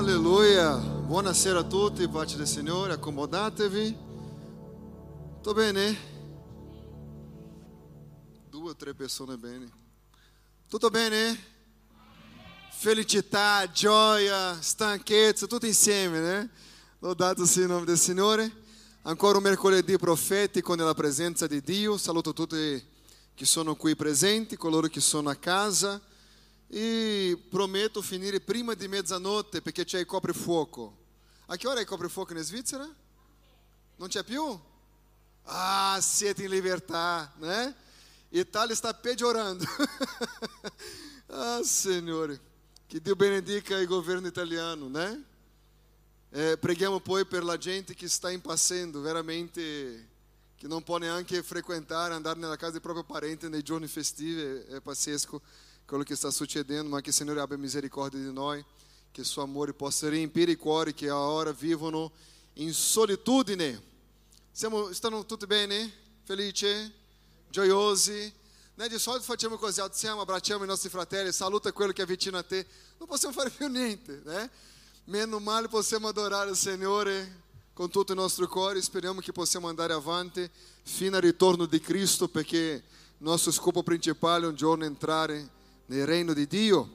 Alleluia. Buonasera a tutti, pace del Signore, accomodatevi. Tutto bene? Due o tre persone bene. Tutto bene? Felicità, gioia, stanchezza, tutto insieme, né? Lodato sia il nome del Signore. Ancora un mercoledì profetico nella presenza di Dio. Saluto tutti che sono qui presenti, coloro che sono a casa. E prometto finire prima di mezzanotte perché c'è il coprifuoco. A che ora è il coprifuoco in Svizzera? Non c'è più? Ah, siete in libertà, né? Itália está peggiorando. ah, Signore, che Dio benedica il governo italiano, né? Eh, preghiamo poi per la gente che sta impazzendo, veramente, che non può neanche frequentare, andare nella casa del proprio parente nei giorni festivi, è pazzesco quello che sta succedendo, ma che Signore abbia misericordia di noi, che il suo amore possa riempire i cuori che ora vivono in solitudine. Siamo, stanno tutti bene? Felici? Gioiosi? Né? Di solito facciamo così, alziamo, abbracciamo i nostri fratelli, saluta quello che è vicino a te. Non possiamo fare più niente, né? Meno male possiamo adorare il Signore con tutto il nostro cuore. Speriamo che possiamo andare avanti fino al ritorno di Cristo, perché il nostro scopo principale è un giorno entrare nel regno di Dio.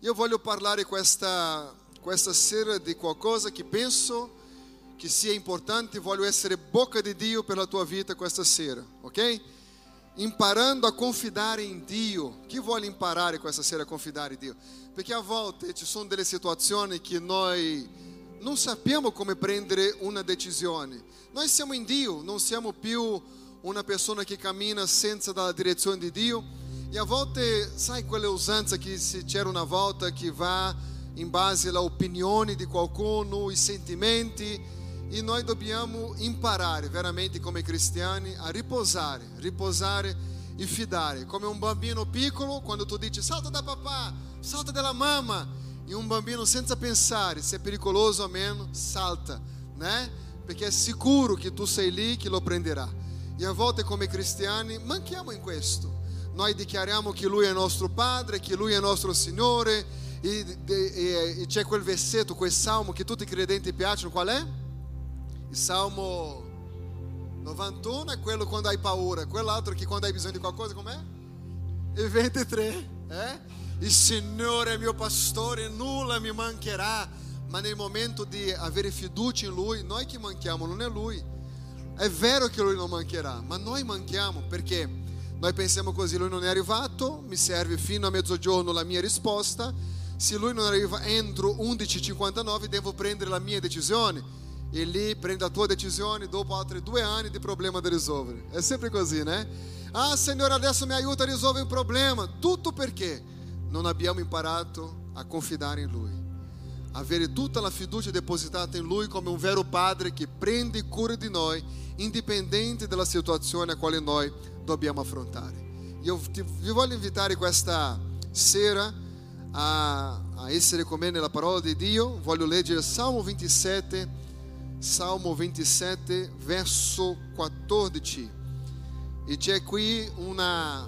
Io voglio parlare questa, questa sera di qualcosa che penso che sia importante, voglio essere bocca di Dio per la tua vita questa sera, ok? Imparando a confidare in Dio. Chi vuole imparare questa sera a confidare in Dio? Perché a volte ci sono delle situazioni che noi non sappiamo come prendere una decisione. Noi siamo in Dio, non siamo più una persona che cammina senza la direzione di Dio e a volte, sai quelle usanze che c'era una volta che va in base alla opinione di qualcuno, i sentimenti, e noi dobbiamo imparare veramente come cristiani a riposare, riposare e fidare. Come un bambino piccolo, quando tu dici salta da papà, salta dalla mamma, e un bambino senza pensare se è pericoloso o meno, salta, né? Perché è sicuro che tu sei lì che lo prenderà. E a volte come cristiani manchiamo in questo noi dichiariamo che Lui è nostro Padre, che Lui è nostro Signore, e, e, e c'è quel versetto, quel salmo che tutti i credenti piacciono, qual è? Il salmo 91 è quello quando hai paura, quell'altro che quando hai bisogno di qualcosa, com'è? Il 23, eh? Il Signore è mio pastore, nulla mi mancherà, ma nel momento di avere fiducia in Lui, noi che manchiamo, non è Lui. È vero che Lui non mancherà, ma noi manchiamo perché? Noi pensiamo così, lui non è arrivato, mi serve fino a mezzogiorno la mia risposta, se lui non arriva entro 11.59 devo prendere la mia decisione e lì prendo la tua decisione dopo altri due anni di problema da risolvere. È sempre così, né? Ah, Signore, adesso mi aiuta a risolvere un problema. Tutto perché non abbiamo imparato a confidare in Lui. Avere tutta la fiducia depositata in Lui come un vero Padre che prende cura di noi, indipendente dalla situazione a quale noi dobbiamo affrontare. Io ti, vi voglio invitare questa sera a, a essere con me nella parola di Dio. Voglio leggere Salmo 27, Salmo 27, verso 14. E c'è qui una,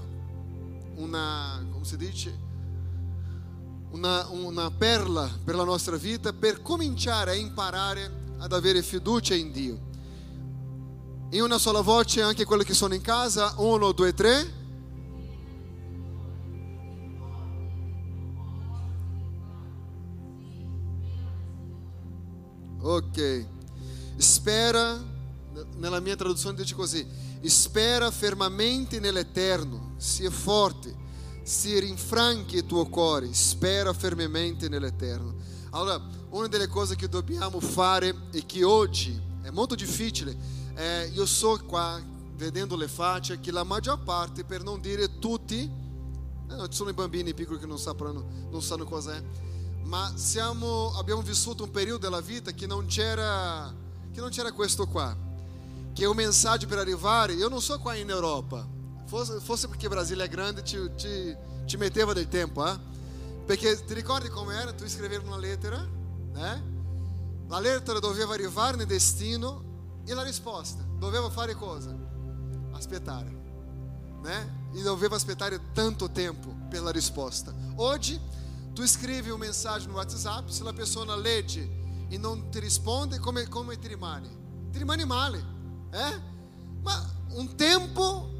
una come si dice? Una, una perla per la nostra vita per cominciare a imparare ad avere fiducia in Dio. In una sola voce anche quelli che sono in casa. Uno, due, tre. Ok. Spera, nella mia traduzione dice così, spera fermamente nell'Eterno, sia forte, si rinfranchi il tuo cuore, spera fermamente nell'Eterno. Allora, una delle cose che dobbiamo fare e che oggi è molto difficile eh, io so qua, vedendo le facce, che la maggior parte, per non dire tutti, eh, ci sono i bambini piccoli che non sanno, non sanno cos'è, ma siamo, abbiamo vissuto un periodo della vita che non c'era, che non c'era questo qua, che o messaggio per arrivare, io non so qua in Europa, fosse, fosse perché Brasile è grande, ci, ci, ci metteva del tempo, eh? Perché ti ricordi com'era? Tu scrivevi una lettera, né? La lettera doveva arrivare nel destino e la risposta? Doveva fare cosa? Aspettare. Né? E doveva aspettare tanto tempo pela risposta. Oggi Tu scrivi uma mensagem no WhatsApp, se a pessoa legge e não te risponde, come, come ti rimane? Ti rimane male, eh? Ma un tempo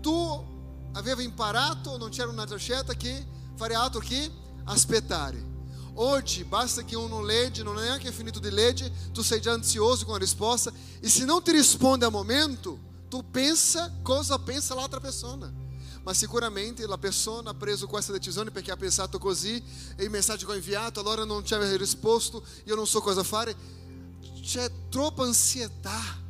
tu aveva imparato, non c'era una ricetta che fare altro che aspettare. Oggi basta che uno legge, non è neanche finito di leggere, tu sei già ansioso com a risposta e se não te risponde a momento, tu pensa cosa pensa l'altra persona. Ma sicuramente a pessoa ha preso questa decisione perché ha pensato così e il messaggio che ho inviato allora non ci aveva risposto, io non so cosa fare. C'è troppa ansietà.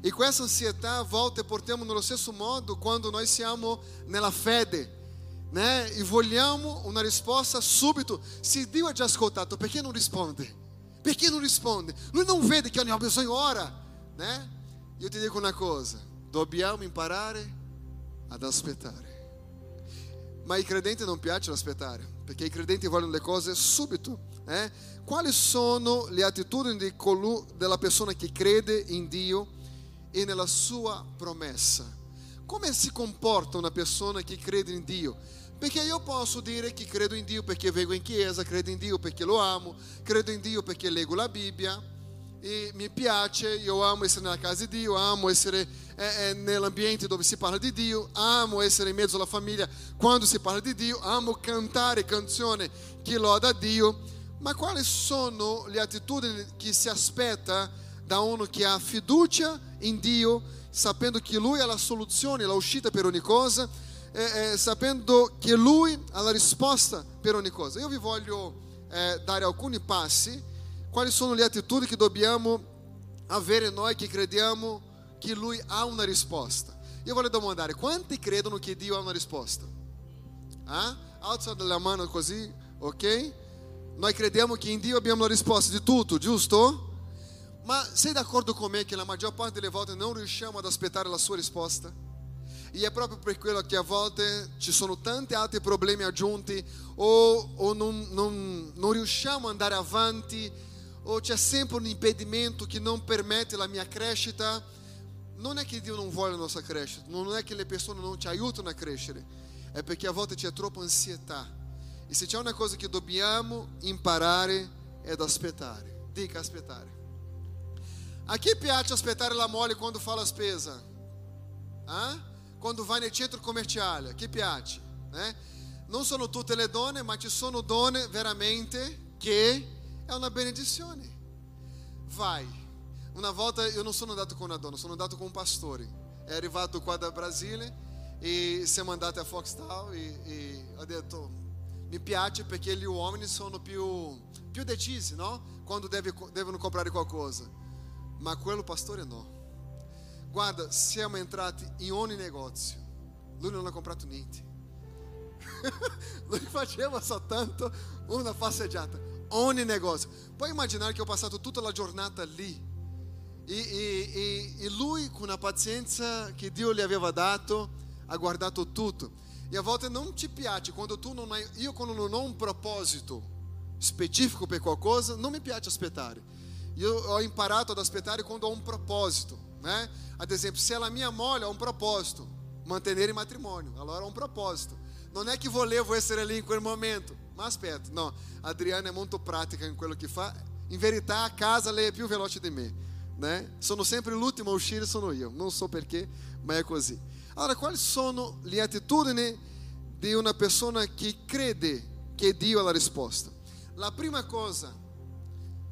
E questa ansietà a volte portiamo nello stesso modo quando noi siamo nella fede né? E vogliamo una risposta subito. Se Dio ha già ascoltato, perché non risponde? Perché non risponde? Lui non vede che ogni bisogno ora, né? Io ti dico una cosa, dobbiamo imparare ad aspettare. Ma ai credenti non piace aspettare, perché i credenti vogliono le cose subito. Eh? Quali sono le attitudini della persona che crede in Dio e nella sua promessa? Come si comporta una persona che crede in Dio? Perché io posso dire che credo in Dio perché vengo in chiesa, credo in Dio perché lo amo, credo in Dio perché leggo la Bibbia e mi piace, io amo essere nella casa di Dio, amo essere eh, eh, nell'ambiente dove si parla di Dio, amo essere in mezzo alla famiglia quando si parla di Dio, amo cantare canzoni che loda Dio, ma quali sono le attitudini che si aspetta da uno che ha fiducia in Dio, sapendo che Lui ha la soluzione, la uscita per ogni cosa? é, é, sapendo che Lui ha la risposta per ogni cosa. Io vi voglio é, dare alcuni passi, quali sono le attitudini che dobbiamo avere noi che crediamo che Lui ha una risposta. Io voglio domandare, quanti credono che Dio ha una risposta? Ah? Alza la mano così, ok? Noi crediamo che in Dio abbiamo la risposta di tutto, giusto? Ma sei d'accordo con me che la maggior parte delle volte non riusciamo ad aspettare la sua risposta? E è proprio per quello che a volte ci sono tanti altri problemi aggiunti o, o non, non, non riusciamo ad andare avanti o c'è sempre un impedimento che non permette la mia crescita. Non è che Dio non vuole la nostra crescita, non è che le persone non ci aiutano a crescere, è perché a volte c'è troppa ansietà. E se c'è una cosa che dobbiamo imparare è ad aspettare. Dica aspettare. A chi piace aspettare la mole quando fa la spesa? Ah? quando vai nel centro commerciale, che piace, né? Non sono tutte le donne, ma ci sono donne veramente che è una benedizione. Vai. Una volta io non sono andato con una donna, sono andato con un pastore. È arrivato qua da Brasile e siamo andati a Foxtown e, e ho detto mi piace perché gli uomini sono più, più decisi, no? Quando deve, devono comprare qualcosa. Ma quello pastore no. Guarda, siamo entrati in ogni negozio. Lui non ha comprato niente. Lui faceva soltanto una passeggiata. Ogni negozio. Puoi immaginare che ho passato tutta la giornata lì. E, e, e, e lui, con la pazienza che Dio gli aveva dato, ha guardato tutto. E a volte non ci piace quando tu non hai. Io, quando non ho un proposito specifico per qualcosa, non mi piace aspettare. Io ho imparato ad aspettare quando ho un proposito. Né? Ad esempio, se ela me amolha, há um propósito. Manter em matrimônio. Allora há um propósito. Não é que vou ler, vou essere lì in quel momento. Ma aspetta, no. Adriana è molto pratica in quello che fa. In verità, a casa lei è più di me. Né? Sono sempre l'ultimo a uscire, sono io. Non so perché, ma è così. Allora, quali sono le attitudini di una persona che crede che Dio ha la risposta? La prima cosa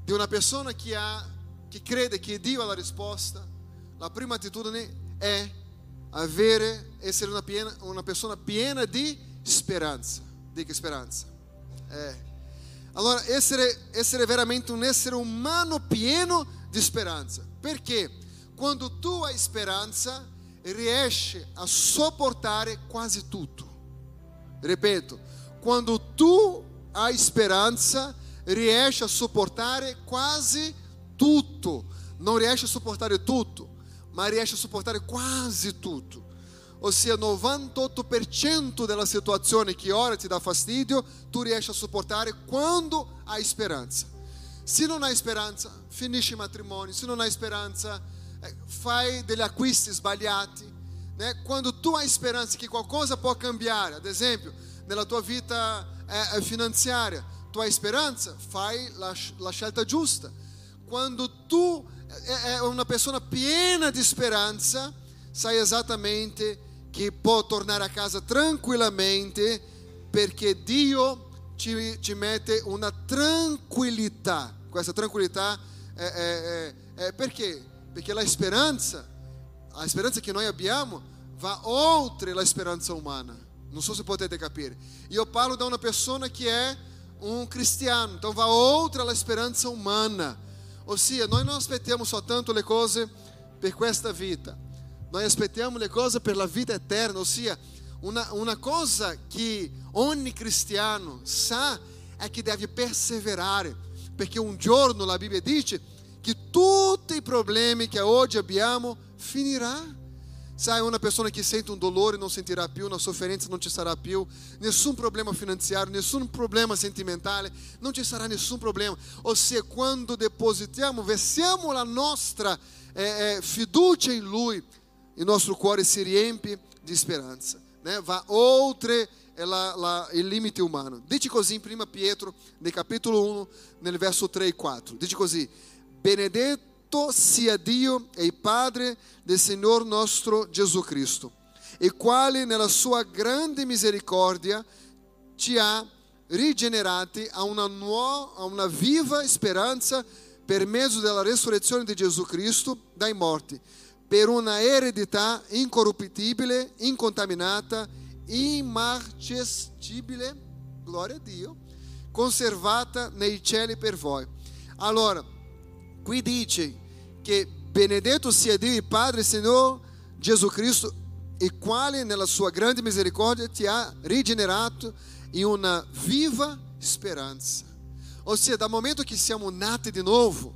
di una persona che, ha, che crede che Dio ha la risposta la prima attitudine è avere, essere una, piena, una persona piena di speranza. Dica speranza. É. Allora, essere, essere veramente un essere umano pieno di speranza. Perché quando tu hai speranza, riesci a sopportare quasi tutto. Ripeto, quando tu hai speranza, riesci a sopportare quasi tutto. Non riesci a sopportare tutto, ma riesce a sopportare quasi tutto. Ossia 98% della situazione che ora ti dà fastidio, tu riesci a sopportare quando hai speranza. Se non hai speranza, finisci il matrimonio, se non hai speranza, eh, fai degli acquisti sbagliati. Né? Quando tu hai speranza che qualcosa può cambiare, ad esempio, nella tua vita è, è finanziaria, tu hai speranza, fai la, la scelta giusta. Quando tu è una persona piena di speranza, sai esattamente che può tornare a casa tranquillamente perché Dio ci, ci mette una tranquillità. Questa tranquillità è, è, è, perché? Perché la speranza, la speranza che noi abbiamo va oltre la speranza umana. Non so se potete capire. Io parlo da una persona che è un cristiano, então va oltre la speranza umana. Ossia, noi non aspettiamo soltanto le cose per questa vita, noi aspettiamo le cose per la vita eterna, ossia una, una cosa che ogni cristiano sa è che deve perseverare, perché un giorno la Bibbia dice che tutti i problemi che oggi abbiamo finirà. Sai, una persona che sente um dolore não sentirá più, uma sofferenza não ci sarà più, nessun problema finanziario, nessun problema sentimentale, não ci sarà nessun problema. Ossia, quando depositiamo, versiamo la nostra eh, eh, fiducia in Lui, il nostro cuore si riempie di speranza, né? va oltre la, la, il limite umano. Dice così in 1 Pietro, nel capitolo 1, nel verso 3 e 4, dice così, benedetto Benedetto sia Dio e Padre del Signor nostro Gesù Cristo, il quale nella sua grande misericordia ci ha rigenerati a una, nuova, a una viva speranza per mezzo della resurrezione di Gesù Cristo dai morti, per una eredità incorruttibile, incontaminata, immarcescibile, gloria a Dio, conservata nei cieli per voi. Allora, qui dice che benedetto sia Dio il Padre Signore Gesù Cristo, il quale nella sua grande misericordia ti ha rigenerato in una viva speranza. Ossia, dal momento che siamo nati di nuovo,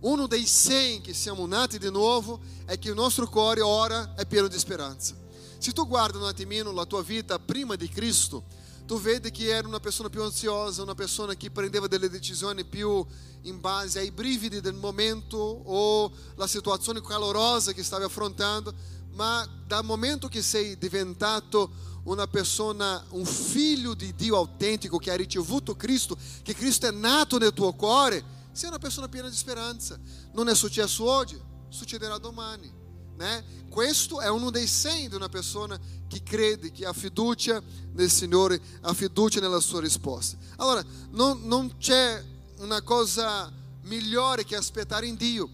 uno dei segni che siamo nati di nuovo è che il nostro cuore ora è pieno di speranza. Se tu guarda un attimino la tua vita prima di Cristo, tu vedi che era una persona più ansiosa, una persona che prendeva delle decisioni più in base ai brividi del momento o la situazione calorosa che stavi affrontando, ma dal momento che sei diventato una persona, un figlio di Dio autentico che ha ricevuto Cristo, che Cristo è nato nel tuo cuore, sei una persona piena di speranza. Non è successo oggi, succederà domani. Né? Questo è uno dei segni di una persona che crede, che ha fiducia nel Signore, ha fiducia nella sua risposta. Allora, non, non c'è una cosa migliore che aspettare in Dio.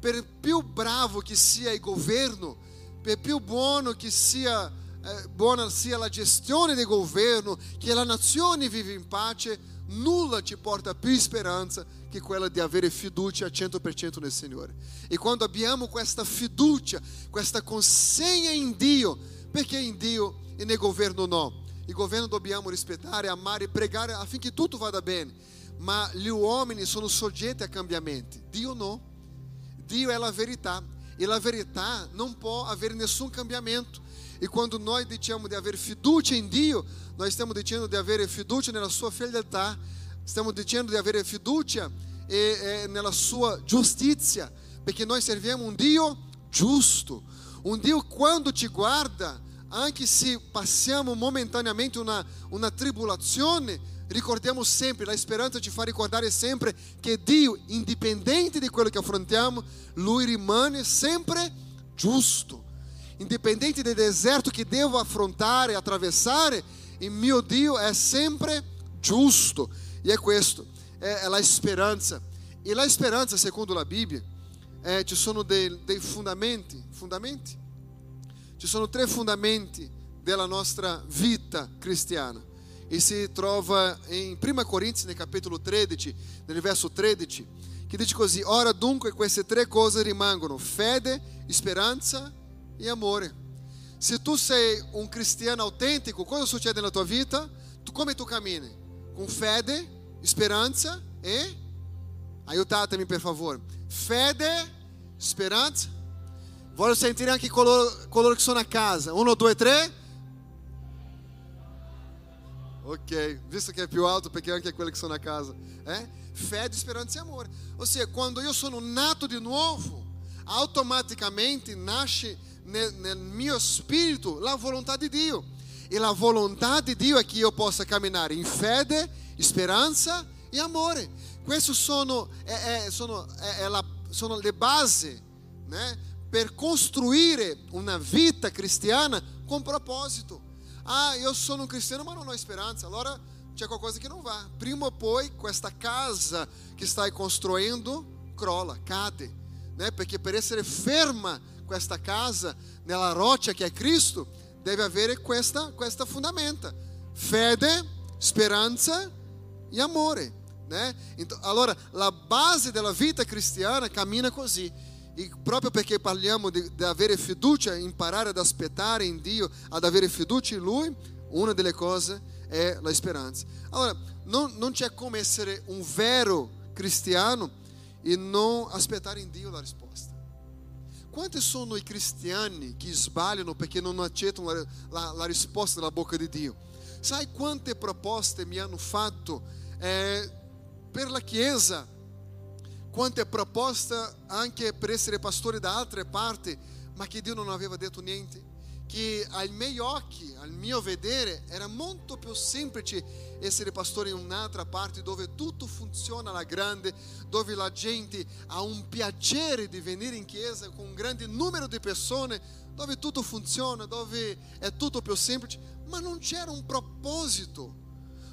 Per più bravo che sia il governo, per più buono che sia, eh, buona sia la gestione del governo, che la nazione vive in pace, nulla ci porta più speranza che quella di avere fiducia al 100% nel Signore. E quando abbiamo questa fiducia, questa consegna in Dio, perché in Dio e nel governo no? Il governo dobbiamo rispettare, amare e pregare affinché tutto vada bene. Ma gli uomini sono soggetti a cambiamenti, Dio no. Dio è la verità e la verità non può avere nessun cambiamento. E quando noi diciamo di avere fiducia in Dio, noi stiamo dicendo di avere fiducia nella sua fedeltà stiamo dicendo di avere fiducia e, e nella sua giustizia, perché noi serviamo un Dio giusto, un Dio quando ci guarda, anche se passiamo momentaneamente una, una tribolazione, ricordiamo sempre, la speranza ci fa ricordare sempre che Dio, indipendente di quello che affrontiamo, Lui rimane sempre giusto. Indipendente del deserto che devo affrontare, attraversare, il mio Dio è sempre giusto. E è questo, è, la speranza. E la speranza, secondo la Bibbia, eh, ci sono dei, dei fondamenti, fondamenti? Ci sono tre fondamenti della nostra vita cristiana. E si trova in 1 Corinzi, nel capitolo 13, nel verso 13, che dice così: Ora dunque queste tre cose rimangono: fede, speranza e amore. Se tu sei un cristiano autentico, cosa succede nella tua vita? Tu, come tu cammini? com fede, speranza e aiutatemi per favore. Fede, speranza. Voglio sentire anche coloro, coloro che sono a casa. Uno, due, tre. Ok, visto che è più alto perché anche quelli che sono a casa. Eh? Fede, speranza e amore. Ossia, quando io sono nato di nuovo, automaticamente nasce nel, nel mio spirito la volontà di Dio. E la volontà di Dio è che io possa camminare in fede, speranza e amore. Queste sono, è, è, sono, è, la, sono le basi né, per costruire una vita cristiana con proposito. Ah, io sono un cristiano ma non ho speranza. Allora c'è qualcosa che non va. Prima o poi questa casa che stai costruendo crolla, cade. Né? Perché per essere ferma questa casa nella roccia che è Cristo, deve avere questa, questa fondamenta. Fede, speranza e amore. Né? Então, allora, la base della vita cristiana cammina così. E proprio perché parliamo di, di avere fiducia, imparare ad aspettare in Dio, ad avere fiducia in Lui, una delle cose è la speranza. Allora, non, non c'è come essere un vero cristiano e non aspettare in Dio la risposta. Quanti sono i cristiani che sbagliano perché non accettano la, la, la risposta dalla bocca di Dio? Sai quante proposte mi hanno fatto eh, per la Chiesa? Quante proposte anche per essere pastore da altre parti, ma che Dio non aveva detto niente? Che ai miei occhi, al mio vedere, era molto più semplice essere pastore in un'altra parte dove tutto funziona alla grande, dove la gente ha un piacere di venire in chiesa con un grande numero di persone, dove tutto funziona, dove è tutto più semplice, ma non c'era un proposito.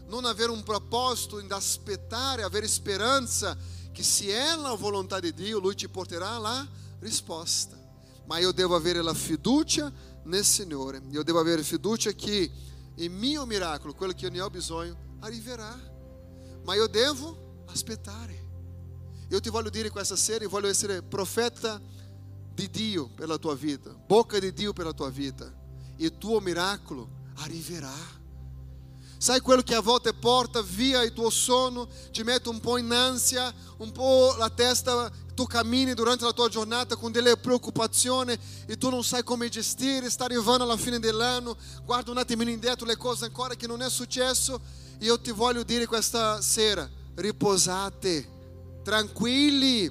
Non avere un proposito aspettare, avere speranza che se è la volontà di Dio, Lui ci porterà la risposta. Ma io devo avere la fiducia nel Signore, io devo avere fiducia che il mio miracolo, quello che io ne ho bisogno, arriverà. Ma io devo aspettare. Io ti voglio dire questa sera, io voglio essere profeta di Dio per la tua vita, bocca di Dio per la tua vita. E il tuo miracolo arriverà. Sai quello che a volte porta via il tuo sonno, ti mette un po' in ansia, un po' la testa, tu cammini durante la tua giornata con delle preoccupazioni e tu non sai come gestire, sta arrivando alla fine dell'anno, guarda un attimino indietro le cose ancora che non è successo e io ti voglio dire questa sera, riposate, tranquilli,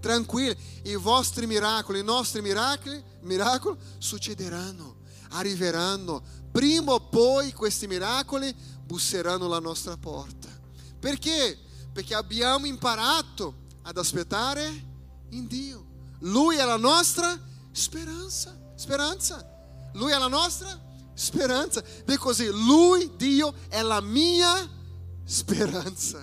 tranquilli, i vostri miracoli, i nostri miracoli, miracoli succederanno, arriveranno prima o poi questi miracoli busseranno alla nostra porta. Perché? Perché abbiamo imparato ad aspettare in Dio. Lui è la nostra speranza. Speranza. Lui è la nostra speranza. Vedi così, Lui, Dio, è la mia speranza.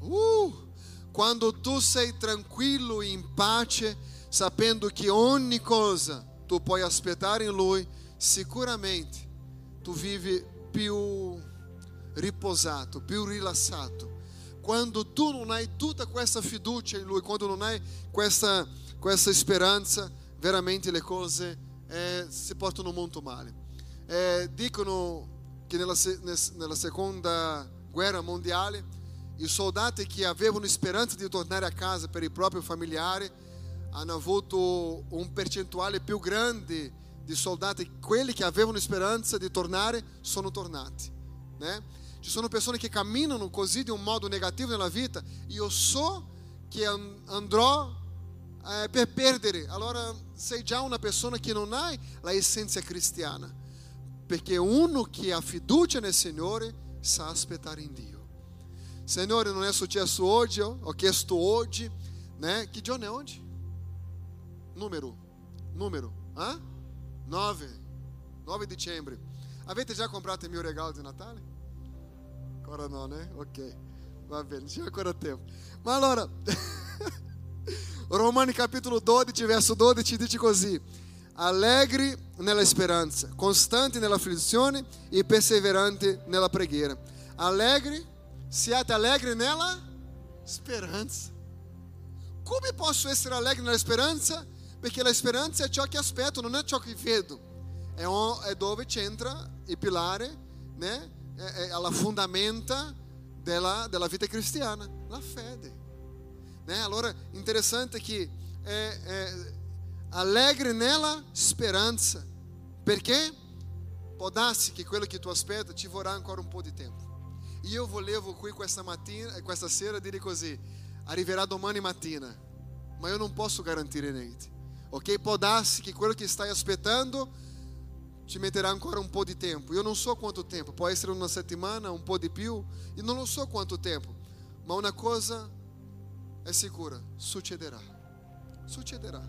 Uh, quando tu sei tranquillo e in pace, sapendo che ogni cosa tu puoi aspettare in Lui, sicuramente tu vivi più riposato, più rilassato. Quando tu non hai tutta questa fiducia in Lui, quando non hai questa, questa speranza, veramente le cose eh, si portano molto male. Eh, dicono che nella, nella seconda guerra mondiale i soldati che avevano speranza di tornare a casa per i propri familiari hanno avuto un percentuale più grande di soldati, quelli che avevano speranza di tornare, sono tornati. Né? Ci sono persone che camminano così di un modo negativo nella vita. Io so che andrò eh, per perdere. Allora sei già una persona che non hai la essenza cristiana. Perché uno che ha fiducia nel Signore sa aspettare in Dio. Signore, non è successo oggi, ho chiesto oggi, né? Che giorno è oggi? Numero, numero, eh? 9, 9 dicembre. Avete già comprato il mio regalo di Natale? Ancora no, né? Ok, va bene, c'è ancora tempo. Ma allora, capitolo 12, verso 12 dice così: Allegri nella speranza, costanti nell'afflizione e perseveranti nella preghiera. Allegri, siate allegri nella speranza. Come posso essere allegre nella speranza? Perché la speranza è ciò che aspetto, non è ciò che vedo. È, è dove c'entra il pilare, né? È, è la fondamenta della, della vita cristiana, la fede. Né? Allora, interessante che è, è allegre nella speranza. Perché? Può darsi che quello che tu aspetta ci vorrà ancora un po' di tempo. Io volevo qui questa mattina, questa sera dire così, arriverà domani mattina, ma io non posso garantire niente ok? Può darsi che quello che stai aspettando ci metterà ancora un po' di tempo. Io non so quanto tempo, può essere una settimana, un po' di più, io non lo so quanto tempo, ma una cosa è sicura, succederà. Succederà.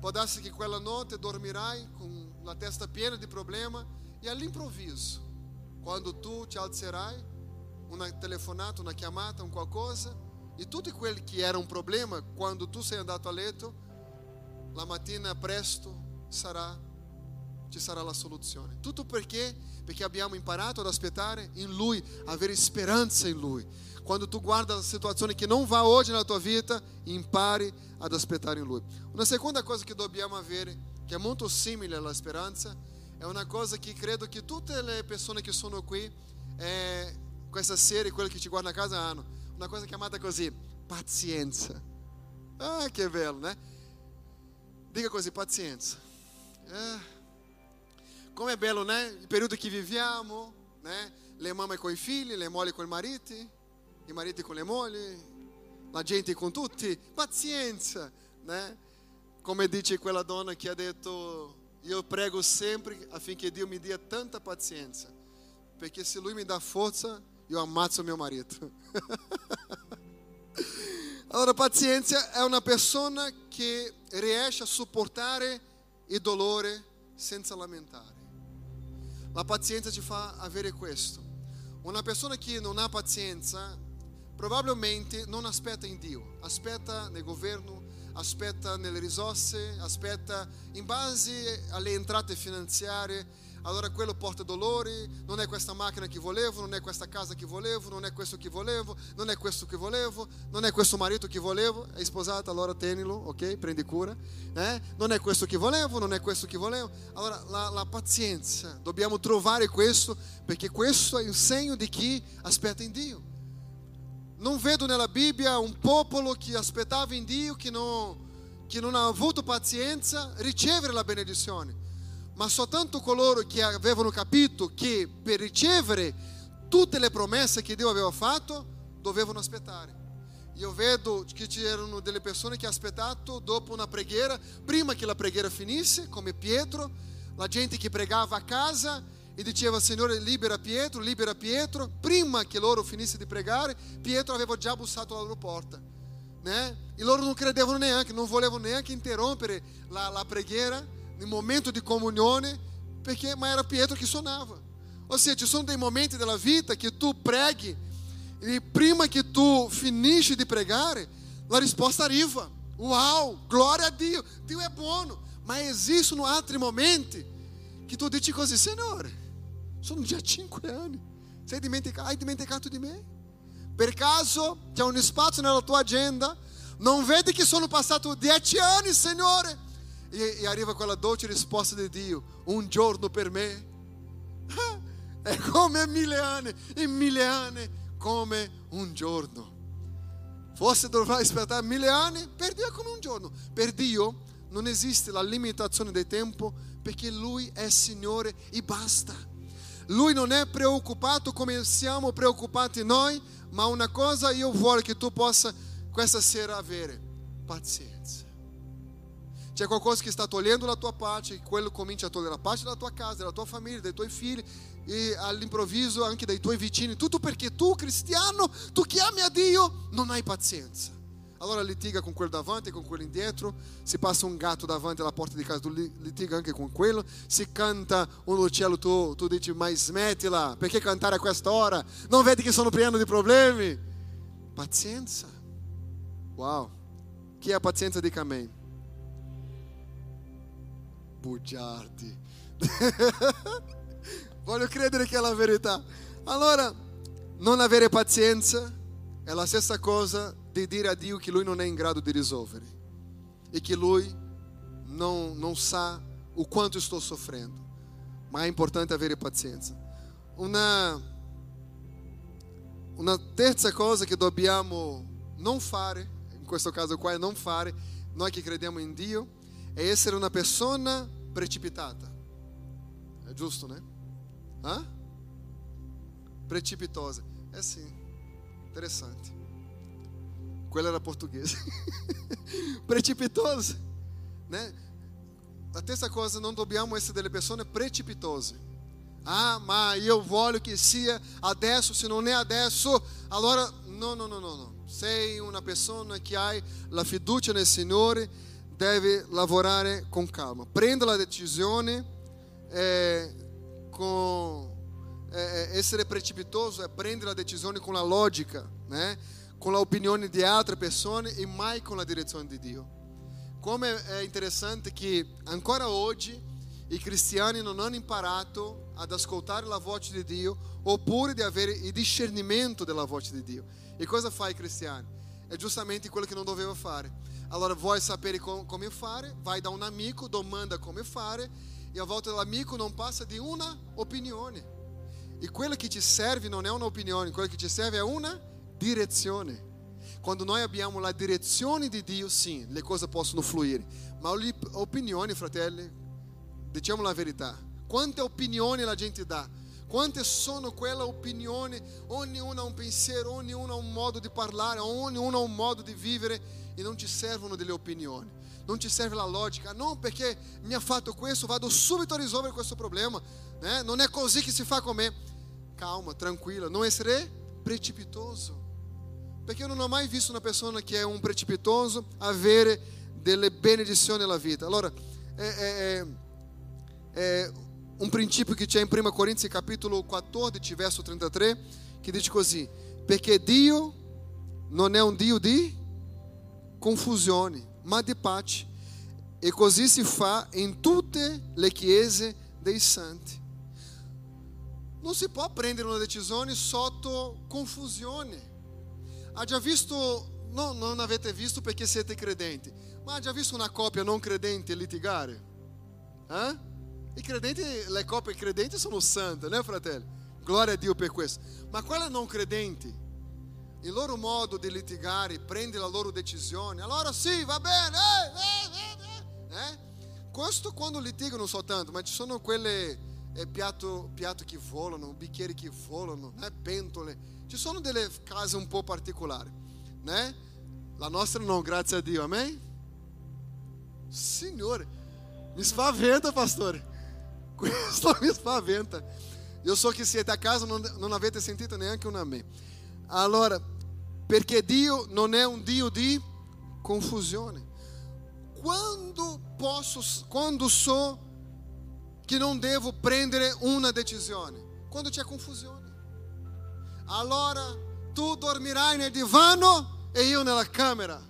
Può darsi che quella notte dormirai con la testa piena di problema e all'improvviso, quando tu ti alzerai, una telefonata, una chiamata, un qualcosa, e tutto quello che era un problema, quando tu sei andato a letto, la mattina presto sarà ci sarà la soluzione. Tutto perché? Perché abbiamo imparato ad aspettare in Lui, avere speranza in Lui. Quando tu guarda la situazione che non va oggi nella tua vita, impari ad aspettare in Lui. Una seconda cosa che dobbiamo avere, che è molto simile alla speranza, è una cosa che credo che tutte le persone che sono qui, eh, questa sera e quelle che ci guardano a casa hanno, una cosa chiamata così, pazienza. Ah, che bello, né? Dica così, pazienza. Eh. Come è bello, né? Il periodo che viviamo, né? Le mamme con i figli, le mogli con i mariti, i mariti con le mogli, la gente con tutti. Pazienza, né? Come dice quella donna che ha detto, io prego sempre affinché Dio mi dia tanta pazienza, perché se Lui mi dà forza, io ammazzo mio marito. allora, pazienza è una persona che riesce a sopportare il dolore senza lamentare. La pazienza ci fa avere questo. Una persona che non ha pazienza probabilmente non aspetta in Dio, aspetta nel governo, aspetta nelle risorse, aspetta in base alle entrate finanziarie, allora quello porta dolori, non è questa macchina che volevo, non è questa casa che volevo, non è questo che volevo, non è questo che volevo, non è questo marito che volevo, è sposato, allora tenilo, ok? Prendi cura, eh? non è questo che volevo, non è questo che volevo, allora la, la pazienza, dobbiamo trovare questo perché questo è il segno di chi aspetta in Dio. Non vedo nella Bibbia un popolo che aspettava in Dio, che non, che non ha avuto pazienza, ricevere la benedizione ma soltanto coloro che avevano capito che per ricevere tutte le promesse che Dio aveva fatto dovevano aspettare. Io vedo che c'erano delle persone che aspettato dopo una preghiera, prima che la preghiera finisse, come Pietro, la gente che pregava a casa e diceva Signore libera Pietro, libera Pietro, prima che loro finissero di pregare, Pietro aveva già bussato alla loro porta. Né? E loro non credevano neanche, non volevano neanche interrompere la, la preghiera nel momento comunione, perché ma era Pietro che suonava. Ou seja, sono dei momenti della vita che tu preghi e prima che tu finisci di pregare, la risposta arriva. Uau, glória a Dio, Dio è buono. Ma esistono altri momenti che tu dici così, Signore, sono già cinque anni, sei dimenticato, hai dimenticato di me? Per caso c'è un spazio nella tua agenda? Non vedi che sono passati dieci anni, Signore? E, arriva quella dolce risposta di Dio, un giorno per me è come mille anni, e mille anni come un giorno. Forse dovrai aspettare mille anni, per Dio come un giorno. Per Dio non esiste la limitazione del tempo perché Lui è Signore e basta. Lui non è preoccupato come siamo preoccupati noi, ma una cosa io voglio che tu possa questa sera avere, pazienza. C'è qualcosa che sta togliendo la tua pace, quello comincia a togliere la pace della tua casa, della tua famiglia, dei tuoi figli e all'improvviso anche dei tuoi vicini. Tutto perché tu, cristiano, tu chiami a Dio, non hai pazienza. Allora litiga con quello davanti e con quello indietro. Se passa un gatto davanti alla porta di casa, tu litiga anche con quello. Se canta un uccello, tu, tu dici, ma smettila, perché cantare a quest'ora? Non vedi che sono pieno di problemi? Pazienza. Wow. Chi ha pazienza di amém bugiardi. Voglio credere che è la verità. Allora, non avere pazienza è la stessa cosa di dire a Dio che Lui non è in grado di risolvere e che Lui non, non sa o quanto sto soffrendo. Ma è importante avere pazienza. Una, una terza cosa che dobbiamo non fare, in questo caso qua è non fare, noi che crediamo in Dio, è essere una persona precipitata. È giusto, né? Ah? Precipitosa. Eh sì, interessante. Quella era portuguesa. Precipitosa, né? la stessa cosa, non dobbiamo essere delle persone precipitose. Ah, ma io voglio che sia adesso, se non è adesso, allora no, no, no, no, no. Sei una persona che hai la fiducia nel Signore, deve lavorare con calma. Prenda la decisione eh, con eh, essere precipitoso è prendere la decisione con la logica, né? con l'opinione di altre persone e mai con la direzione di Dio. Come è interessante che ancora oggi i cristiani non hanno imparato ad ascoltare la voce di Dio oppure di avere il discernimento della voce di Dio. E cosa fa i cristiani? È giustamente quello che non doveva fare. Allora vuoi sapere com come fare? Vai da un amico, domanda come fare e a volta l'amico non passa di una opinione. E quello che ti serve non è un'opinione, quello che ti serve è una direzione. Quando noi abbiamo la direzione di Dio, sì, le cose possono fluire. Ma le opinioni, fratelli, diciamo la verità. Quante opinioni la gente dà? Quante sono quelle opinioni? Ognuno ha un pensiero, ognuno ha un modo di parlare, ognuno ha un modo di vivere e non ci servono delle opinioni. Non ci serve la logica. Non perché mi ha fatto questo, vado subito a risolvere questo problema. Né? Non è così che si fa con me. Calma, tranquilla, non essere precipitoso. Perché non ho mai visto una persona che è un precipitoso avere delle benedizioni nella vita. Allora, è, è, è un principio che c'è in 1 Corinzi capitolo 14, verso 33, che dice così: Perché Dio non è un Dio di confusione, ma di pace. E così si fa in tutte le chiese dei santi. Non si può prendere una decisione sotto confusione. Ha già visto, no, non avete visto perché siete credenti, ma ha già visto una coppia non credente litigare? Eh? I credenti, le coppie credenti sono sante, né fratelli? Glória a Dio per questo. Ma quelle non credenti, il loro modo di litigare, prende la loro decisione, allora sì, va bene, eh, eh, eh, questo quando litigano soltanto, ma ci sono quelle é, piatto, piatto che volano, bicchieri che volano, né? pentole. Ci sono delle case un po' particolari, né? La nostra não, grazie a Dio, amém? Signore, mi spaventa, pastore. Questo mi spaventa. Eu so che siete a casa non, non avete sentito neanche un amém. Allora, perché Dio non è un Dio di confusione. Quando posso, quando so che non devo prendere una decisione? Quando c'è confusione. Allora tu dormirai nel divano e io nella camera.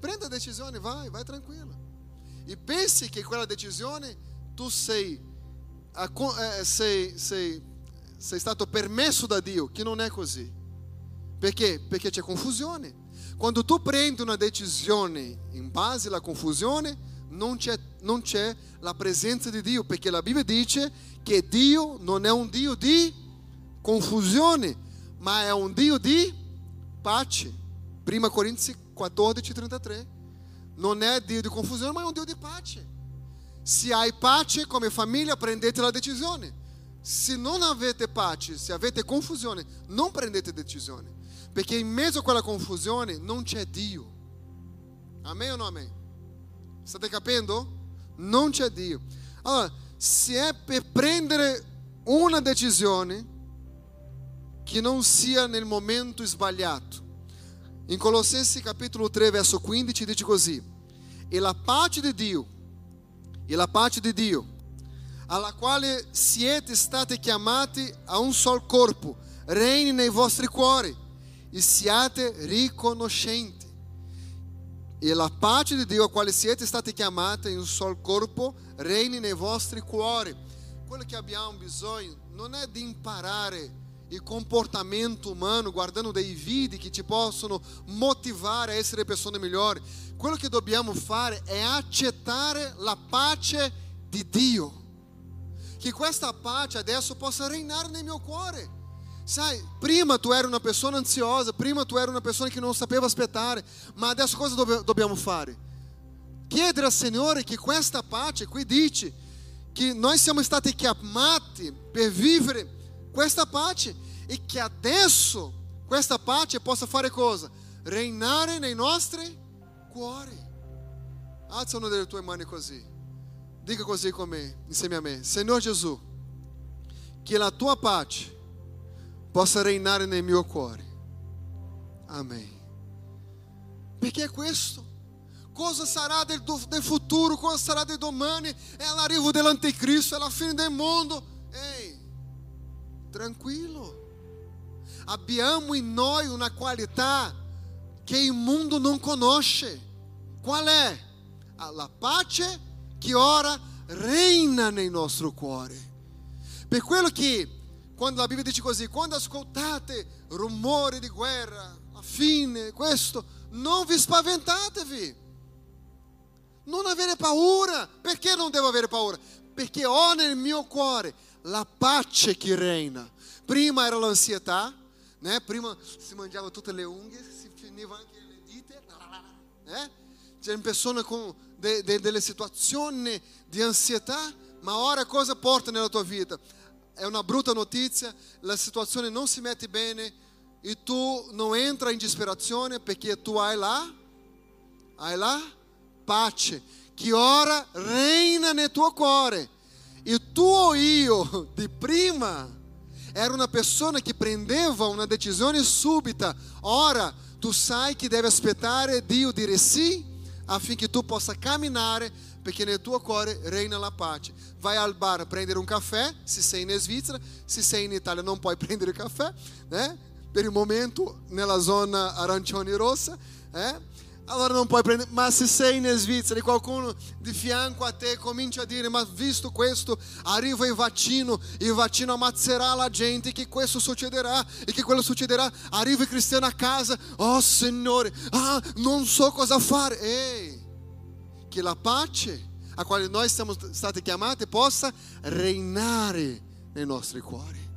Prenda a decisione, vai, vai tranquillo. E pensi che quella decisione tu sei, eh, sei, sei, sei stato permesso da Dio, che non è così. Perché? Perché c'è confusione. Quando tu prendi una decisione in base alla confusione, non c'è, non c'è la presenza di Dio, perché la Bibbia dice che Dio non è un Dio di confusione, ma è un Dio di pace. Prima Corinzi 14, 33. Non è Dio di confusione, ma è un Dio di pace. Se hai pace come famiglia, prendete la decisione. Se non avete pace, se avete confusione, non prendete decisione. Perché in mezzo a quella confusione non c'è Dio. Amém ou não amém? State capendo? Non c'è Dio. Allora, se è per prendere una decisione che non sia nel momento sbagliato. In Colossensi capitolo 3 verso 15 dice così: "E la pace di Dio, e la pace di Dio, alla quale siete stati chiamati a un sol corpo, reini nei vostri cuori e siate riconoscenti. E la pace di Dio a quale siete stati chiamati in un solo corpo reini nei vostri cuori. Quello che abbiamo bisogno non è di imparare il comportamento umano guardando dei video che ti possono motivare a essere persone migliori. Quello che dobbiamo fare è accettare la pace di Dio. Che questa pace adesso possa reinare nel mio cuore. Sai, prima tu era una persona ansiosa, prima tu era una persona che non sapeva aspettare, ma adesso cosa dobbiamo fare? Chiedere al Signore che questa pace qui dice che noi siamo stati chiamati per vivere questa pace e che adesso questa pace possa fare cosa? Reinare nei nostri cuori. Alza una delle tue mani così. Dica così con me, insieme a me. Senhor Jesus, che la tua pace possa reinare nel mio cuore. Amém. Perché è questo? Cosa sarà del, del futuro? Cosa sarà del domani? È l'arrivo dell'anticristo, è la fine del mondo. Ehi, tranquillo. Abbiamo in noi una qualità che il mondo non conosce. Qual è? La pace che ora reina nel nostro cuore. Per quello che, quando la Bibbia dice così, quando ascoltate rumori di guerra, la fine, questo, non vi spaventatevi. Non avere paura. Perché non devo avere paura? Perché ho nel mio cuore la pace che reina. Prima era l'ansietà, né? prima si mangiava tutte le unghie, si finiva anche le dita, né? c'erano persone con de, de, delle situazioni di ansietà, ma ora cosa porta nella tua vita? È una brutta notizia, la situazione non si mette bene e tu non entra in disperazione perché tu hai la, hai la pace che ora reina nel tuo cuore. Il tuo io di prima era una persona che prendeva una decisione subita. Ora tu sai che deve aspettare Dio dire sì affinché tu possa camminare perché nel tuo cuore reina la pace. Vai al bar a prendere un se sei in Svizzera, se sei in Italia non puoi prendere caffè, né? per il momento nella zona arancione rossa, eh? Allora non puoi prendere, ma se sei in Svizzera e qualcuno di fianco a te comincia a dire, ma visto questo, arriva il vaccino, il vaccino ammazzerà la gente, che questo succederà e che quello succederà, arriva il cristiano a casa, oh Signore, ah, non so cosa fare, ehi, che la pace a quale noi siamo stati chiamati possa reinare nei nostri cuori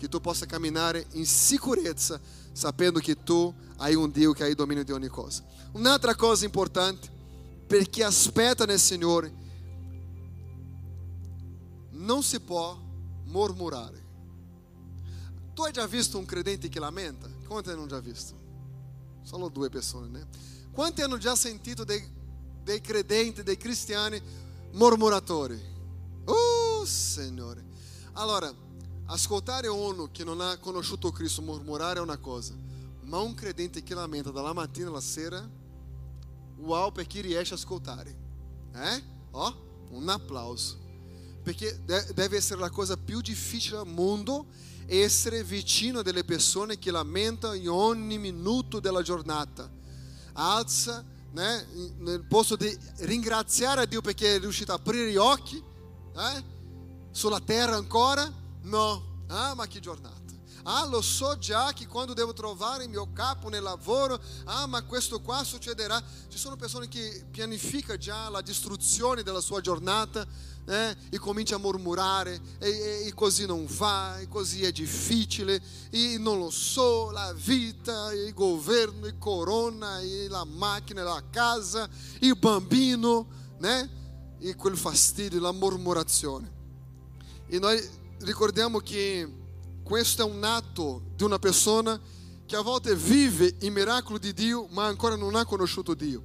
che tu possa camminare in sicurezza sapendo che tu hai un Dio che ha il dominio di ogni cosa. Un'altra cosa importante, per chi aspetta nel Signore, non si può mormorare. Tu hai già visto un credente che lamenta? Quanti hanno già visto? Solo due persone, né? Quanti hanno già sentito dei, dei credenti, dei cristiani mormoratori? Oh, Signore! Allora, Ascoltare uno che non ha conosciuto Cristo mormorare è una cosa, ma un credente che lamenta dalla mattina alla sera, uau per chi riesce a ascoltare. Eh? Oh, un applauso. Perché deve essere la cosa più difficile al mondo essere vicino delle persone che lamentano in ogni minuto della giornata. Alza, né, nel posto di ringraziare a Dio perché è riuscito a aprire gli occhi, eh, sulla terra ancora, No, ah, ma che giornata. Ah, lo so già che quando devo trovare il mio capo nel lavoro, ah, ma questo qua succederà. Ci sono persone che pianificano già la distruzione della sua giornata eh, e comincia a mormorare e, e, e, così non va, e così è difficile, e non lo so, la vita, il governo, il corona, e la macchina, la casa, il bambino, né? E quel fastidio, la mormorazione. E noi ricordiamo che questo è un atto di una persona che a volte vive il miracolo di Dio ma ancora non ha conosciuto Dio.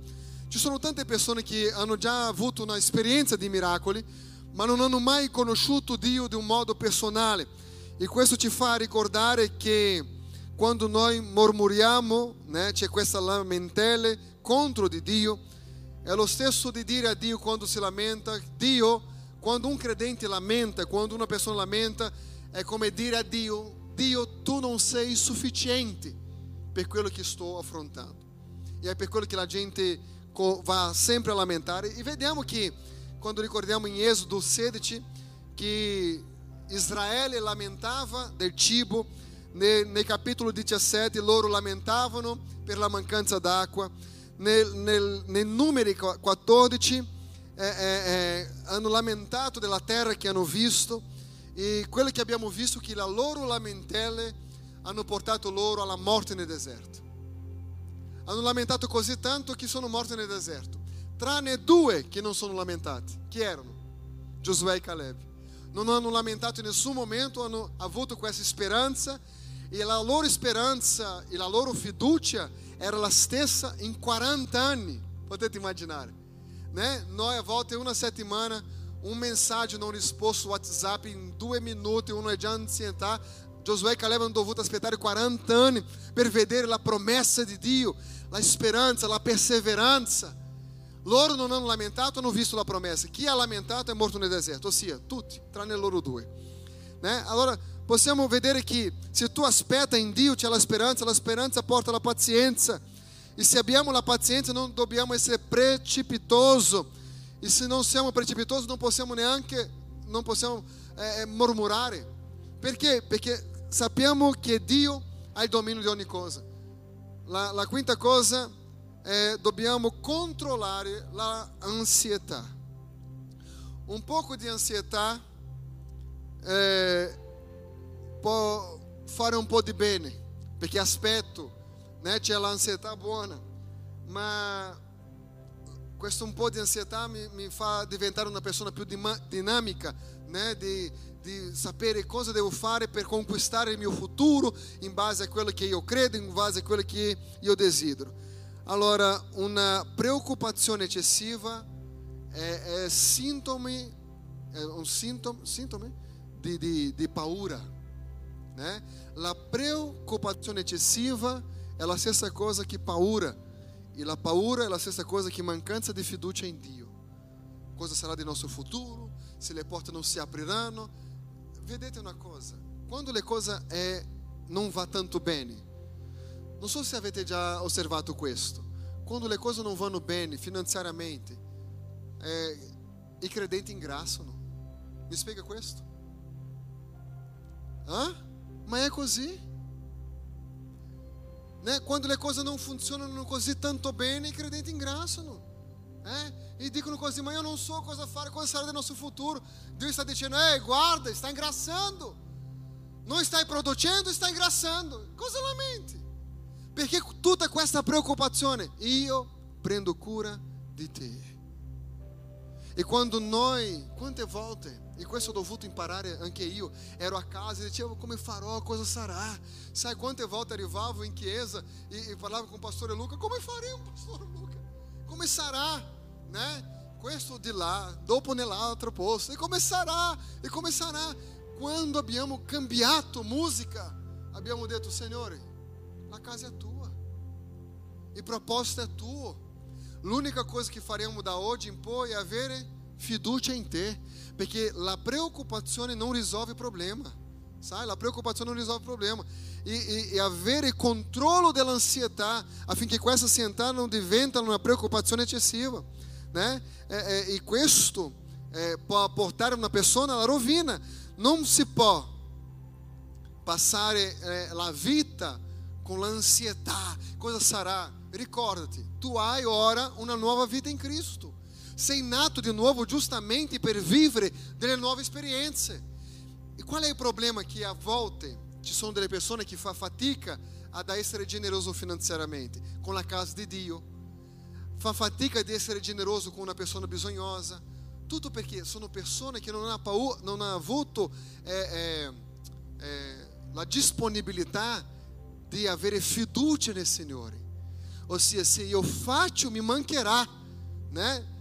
Ci sono tante persone che hanno già avuto un'esperienza di miracoli ma non hanno mai conosciuto Dio di un modo personale e questo ci fa ricordare che quando noi mormoriamo, né, c'è questa lamentele contro di Dio, è lo stesso di dire a Dio quando si lamenta, Dio quando un credente lamenta, quando una persona lamenta, è come dire a Dio, Dio tu non sei sufficiente per quello che sto affrontando. E è per quello la gente va sempre a lamentare. E vediamo che quando ricordiamo in Esodo 16 che Israele lamentava del cibo, nel, nel capitolo 17 loro lamentavano per la mancanza d'acqua, nel, nel, nel numeri 14 é, é, hanno lamentato della terra che hanno visto e quello che abbiamo visto che la loro lamentele hanno portato loro alla morte nel deserto. Hanno lamentato così tanto che sono morti nel deserto. Tranne due che non sono lamentati. Chi erano? Giosuè e Caleb. Non hanno lamentato in nessun momento, hanno avuto questa speranza e la loro speranza e la loro fiducia era la stessa in 40 anni. Potete immaginare né? Noi a volte una settimana um mensagem não exposto no WhatsApp em due minuti, uno è già ansietà. Josué e Caleb hanno dovuto aspettare 40 anni per vedere la promessa di Dio, la speranza, la perseveranza. Loro non hanno lamentato, hanno visto la promessa. Chi ha lamentato è morto nel deserto, ossia tutti, tranne loro due. Né? Allora possiamo vedere che se tu aspetta in Dio c'è la speranza, la speranza porta la pazienza. E se abbiamo la pazienza non dobbiamo essere precipitoso. E se non siamo precipitosi non possiamo neanche non possiamo eh, mormorare. Perché? Perché sappiamo che Dio ha il dominio di ogni cosa. La, la quinta cosa è dobbiamo controllare l'ansietà. Un poco di ansietà eh, può fare un po' di bene, perché aspetto, né, c'è l'ansietà buona, ma questo un po' di ansietà mi, mi fa diventare una persona più dinamica, né, di, di sapere cosa devo fare per conquistare il mio futuro in base a quello che io credo, in base a quello che io desidero. Allora, una preoccupazione eccessiva è, è sintomi, è un sintomo, sintomi di, di, di paura. Né? La preoccupazione eccessiva è la stessa cosa che paura. E la paura è la stessa cosa che mancanza di fiducia in Dio. Cosa sarà del nostro futuro? Se le porte non si apriranno? vedete una cosa, quando le cose è, non va tanto bene, non so se avete già osservato questo, quando le cose non vanno bene finanziariamente, eh, i credenti ingrassano. Mi spiega questo? Ah? Ma è così? Né? Quando le cose non funzionano così tanto bene, i credenti ingrassano. Eh? e dicono così, ma io non so cosa fare, cosa sarà del nostro futuro. Dio sta dicendo, ehi, guarda, sta ingrassando. Non stai producendo, sta ingrassando. Cosa lamenti? Perché tutta questa preoccupazione, io prendo cura di te. E quando noi, quante volte, e questo ho dovuto imparare anche io, ero a casa e dicevo come farò, cosa sarà. Sai quante volte arrivavo in chiesa e, e parlavo com o pastor Luca, come faremo, pastor Luca? Come sarà? né? Questo di là, dopo nell'altro posto, e come sarà? E come sarà? Quando abbiamo cambiato musica, abbiamo detto, Signore, la casa è tua, il proposito è tuo. L'unica cosa che faremo da oggi in poi è avere fiducia in te, perché la preoccupazione non risolve il problema. Sai? La preoccupazione non risolve il problema. E, e, e avere controllo dell'ansietà affinché questa ansietà non diventa una preoccupazione eccessiva né? E, e, questo eh, può portare una persona alla rovina. Non si può passare eh, la vita con. Cosa sarà? Ricordati, tu hai ora una nuova vita in Cristo. Sei nato di nuovo giustamente per vivere delle nuove esperienze. E qual è il problema? Che a volte ci sono delle persone che fa fatica ad essere generoso finanziariamente con la casa di Dio fa fatica di essere generoso con una persona bisognosa. Tutto perché sono persone che non hanno, paura, non hanno avuto eh, eh, eh, la disponibilità di avere fiducia nel Signore. Ossia, se io faccio, mi mancherà, né?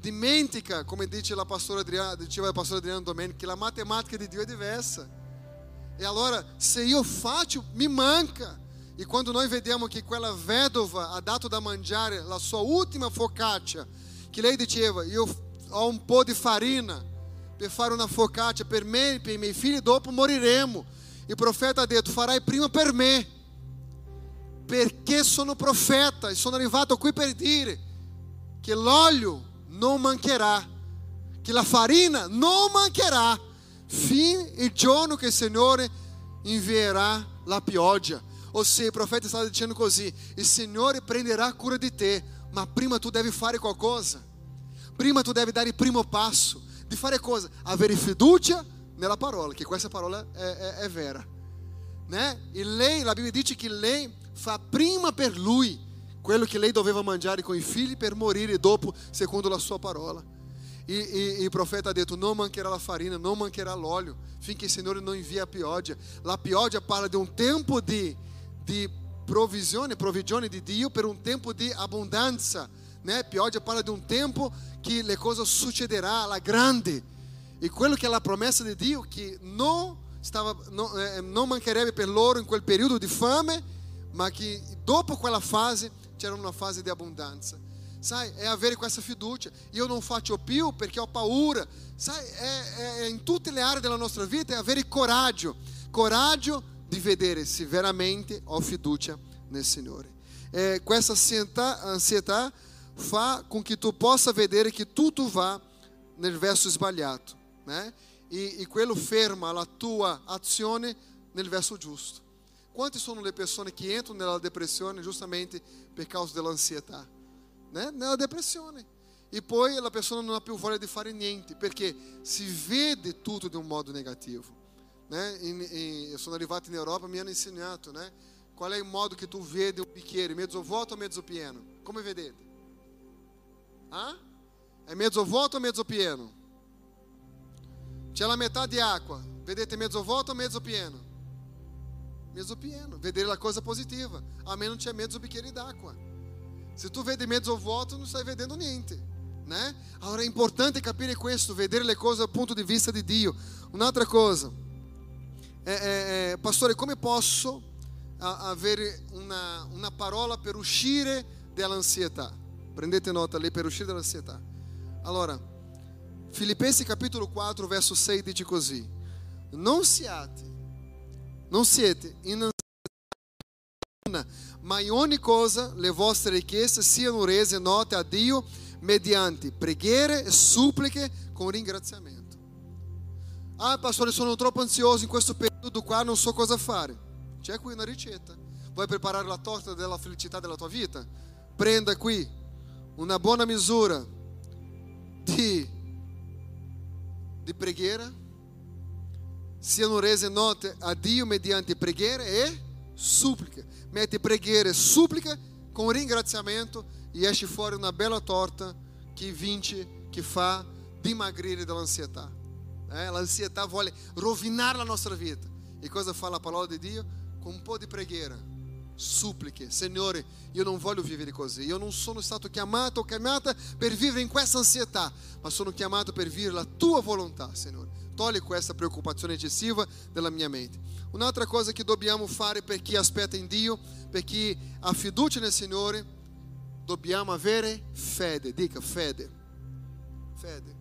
Dimentica, come dice la pastora Adriana, diceva la pastora Adriana Domenico, che la matematica di Dio è diversa. E allora, se io faccio, mi manca. E quando nós vediamo che quella vedova ha dato da mangiare la sua ultima focaccia, che lei diceva, io ho un po' di farina per fare una focaccia per me e per i miei figli, dopo moriremo. E il profeta ha detto, farai prima per me, perché sono profeta e sono arrivato qui per dire che l'olio non mancherà, che la farina non mancherà, fino il giorno che il Signore invierà la pioggia. Ou seja, o profeta estava dizendo così: Il Signore prenderà cura di te, ma prima tu devi fare qualcosa. Prima tu devi dare il primo passo di fare cosa? Avere fiducia nella parola, che questa parola è, è, è vera. Né? E lei, la Bibbia dice che lei fa prima per lui quello che lei doveva mangiare com i figli per morire dopo, secondo la sua parola. E, e, e, il profeta ha detto: Non mancherà la farina, non mancherà l'olio, finché il Signore non invia a pioggia. La pioggia parla di un tempo di di provisione, provvigione di Dio per un tempo di abbondanza né? Pioggia parla di un tempo che le cose succederà alla grande. E quello che è la promessa di Dio che non, stava, non, eh, non mancherebbe per loro in quel periodo di fame, ma che dopo quella fase c'era una fase di abbondanza. Sai, è avere questa fiducia. Io non faccio più perché ho paura. Sai, è, è, in tutte le aree della nostra vita è avere coraggio. Coraggio di vedere se veramente ho fiducia nel Signore. E questa ansietà, fa com que tu possa vedere che tutto va nel verso sbagliato, né? E, e quello ferma la tua azione nel verso giusto. Quante sono le persone che entrano nella depressione justamente per causa dell'ansietà? Né? Nella depressione. E la persona non ha più voglia di fare niente, perché si vede tutto di un modo negativo. Né? In, in, sono arrivato in Europa e mi hanno insegnato né? qual è il modo che tu vedi un bicchiere, mezzo vuoto o mezzo pieno. Come vedete? Ah? È mezzo vuoto o mezzo pieno? C'è la metà di acqua. Vedete mezzo vuoto o mezzo pieno? Mezzo pieno. Vedere la cosa positiva. A meno c'è mezzo bicchiere d'acqua. Se tu vedi mezzo vuoto, non stai vedendo niente. Né? Allora è importante capire questo, vedere le cose dal punto di vista di Dio. Un'altra cosa, è, è, è, pastore, come posso avere una, una parola per uscire dall'ansietà? Prendete nota lì per uscire dall'ansietà. Allora, Filipensi capitolo 4, verso 6 dice così: Non siate, non siete in ansietà, ma in ogni cosa le vostre richieste siano rese note a Dio mediante preghiere e suppliche con ringraziamento. Ah, pastore, sono troppo ansioso in questo periodo qua, non so cosa fare. C'è qui una ricetta. Vuoi preparare la torta della felicità della tua vita? Prenda qui una buona misura di, di preghiera, siano rese note a Dio mediante preghiera e supplica. Mette preghiera e supplica con ringraziamento e esce fuori una bella torta che vince, che fa dimagrire dall'ansietà. Eh, l'ansietà vuole rovinare la nostra vita. E cosa fa la parola di Dio? Con un po' di preghiera suppliche. Signore, io non voglio vivere così. Io non sono stato chiamato o chiamata per vivere in questa ansietà, ma sono chiamato per vivere la tua volontà, Signore. Togli questa preoccupazione eccessiva dalla mia mente. Un'altra cosa che dobbiamo fare per chi aspetta in Dio, per chi ha fiducia nel Signore, dobbiamo avere fede. Dica fede. Fede.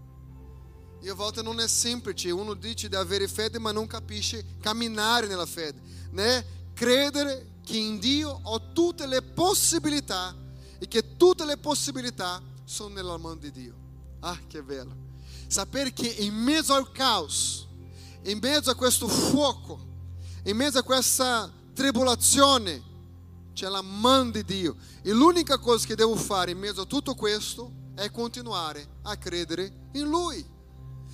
E a volte non è semplice, uno dice di avere fede ma non capisce camminare nella fede, né? Credere che in Dio ho tutte le possibilità e che tutte le possibilità sono nella mano di Dio. Ah, che bello! Sapere che in mezzo al caos, in mezzo a questo fuoco, in mezzo a questa tribolazione, c'è la mano di Dio. E l'unica cosa che devo fare in mezzo a tutto questo è continuare a credere in Lui.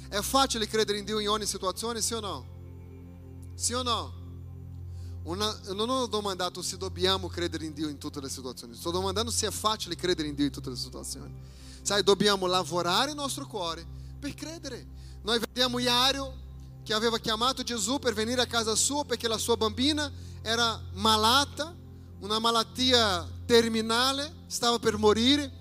È facile credere in Dio in ogni situazione, sì o no? Sì o no? Una, non ho domandato se dobbiamo credere in Dio in tutte le situazioni, sto domandando se è facile credere in Dio in tutte le situazioni. Sai, dobbiamo lavorare il nostro cuore per credere. Noi vediamo Iario che aveva chiamato Gesù per venire a casa sua perché la sua bambina era malata, una malattia terminale, stava per morire.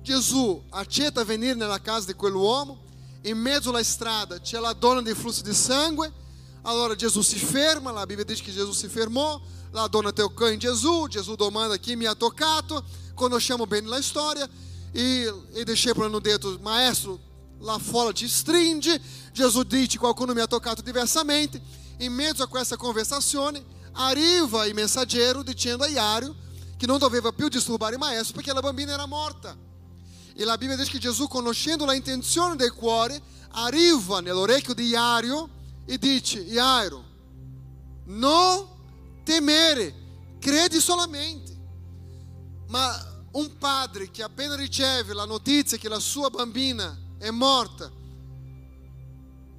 Gesù accetta venire nella casa di quell'uomo, in mezzo alla strada c'è la donna di flusso di sangue Allora Jesus se ferma, a Bíblia diz que Jesus se fermou, la donna toccò in Gesù, Gesù domanda chi mi ha toccato, conosciamo bene la storia, e i discepoli hanno detto, maestro, la folla ci stringe, Gesù dice, qualcuno mi ha toccato diversamente, in mezzo a questa conversazione arriva il messaggero dicendo a Iario che non doveva più disturbare il maestro perché la bambina era morta. E la Bibbia dice che Gesù, conoscendo la intenzione del cuore, arriva nell'orecchio di Iario e dice: Jairo, non temere, credi solamente. Ma un padre che appena riceve la notizia che la sua bambina è morta,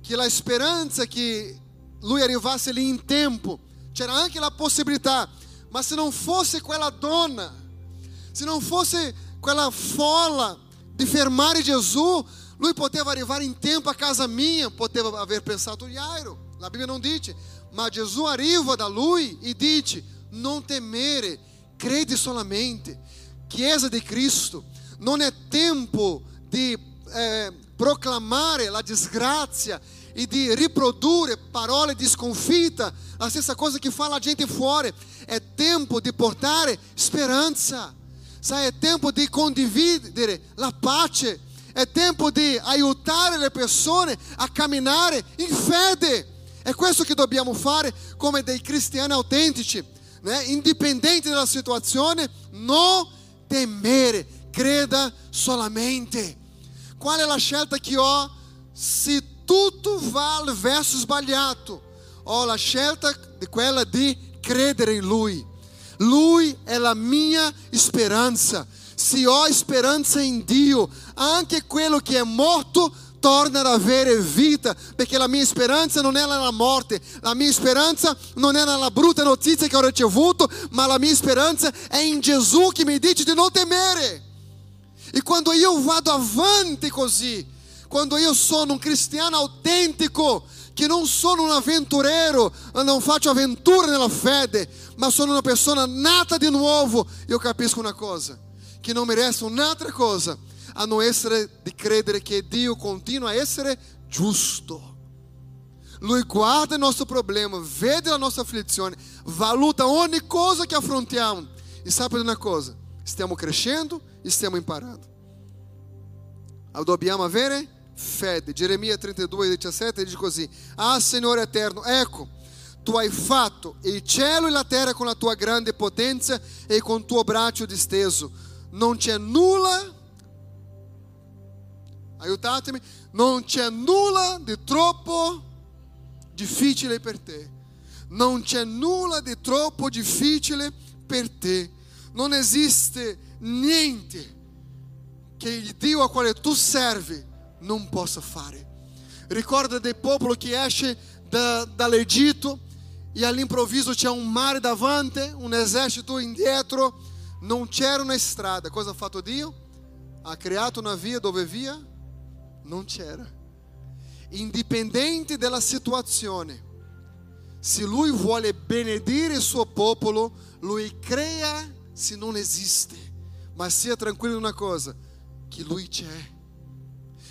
che la speranza che lui arrivasse lì in tempo, c'era anche la possibilità, ma se non fosse quella donna, se non fosse quella folla di fermare Gesù, lui poteva arrivare in tempo a casa mia, poteva aver pensato Jairo. La Bibbia non dice, ma Gesù arriva da lui e dice: Non temere, crede solamente. Chiesa di Cristo, non è tempo di eh, proclamare la disgrazia e di riprodurre parole di sconfitta, la stessa cosa che fa la gente fuori. È tempo di portare speranza, sai? È tempo di condividere la pace, è tempo di aiutare le persone a camminare in fede. È questo che dobbiamo fare come dei cristiani autentici, né? indipendente dalla situazione, non temere, creda solamente. Qual è la scelta che ho? Se tutto va verso sbagliato, ho la scelta di quella di credere in Lui. Lui è la mia speranza. Se ho speranza in Dio, anche quello che è morto torna ad avere vita, perché la mia speranza non è nella morte, la mia speranza non è nella brutta notizia che ho ricevuto, ma la mia speranza è in Gesù che mi dice di non temere. E quando io vado avanti così, quando io sono un cristiano autentico, che non sono un avventureiro, non faccio avventura nella fede, ma sono una persona nata di nuovo, io capisco una cosa, che non mi resta un'altra cosa a non essere di credere che Dio continua a essere giusto. Lui guarda il nostro problema, vede la nostra afflizione, valuta ogni cosa che affrontiamo e sabe una cosa, stiamo crescendo e stiamo imparando. Dobbiamo avere fede. Geremia 32, 17 dice così: Ah, Signore eterno, ecco, tu hai fatto il cielo e la terra con la tua grande potenza e con il tuo braccio disteso. Non c'è nulla, aiutatemi, non c'è nulla di troppo difficile per te. Non c'è nulla di troppo difficile per te. Non esiste niente che il Dio a quale tu servi non possa fare. Ricorda del popolo che esce da, dall'Egitto e all'improvviso c'è un mare davanti, un esercito indietro, non c'era una strada. Cosa ha fatto Dio? Ha creato una via dove via non c'era. Indipendente dalla situazione, se Lui vuole benedire il suo popolo, Lui crea se non esiste. Ma sia tranquillo in una cosa, che Lui c'è.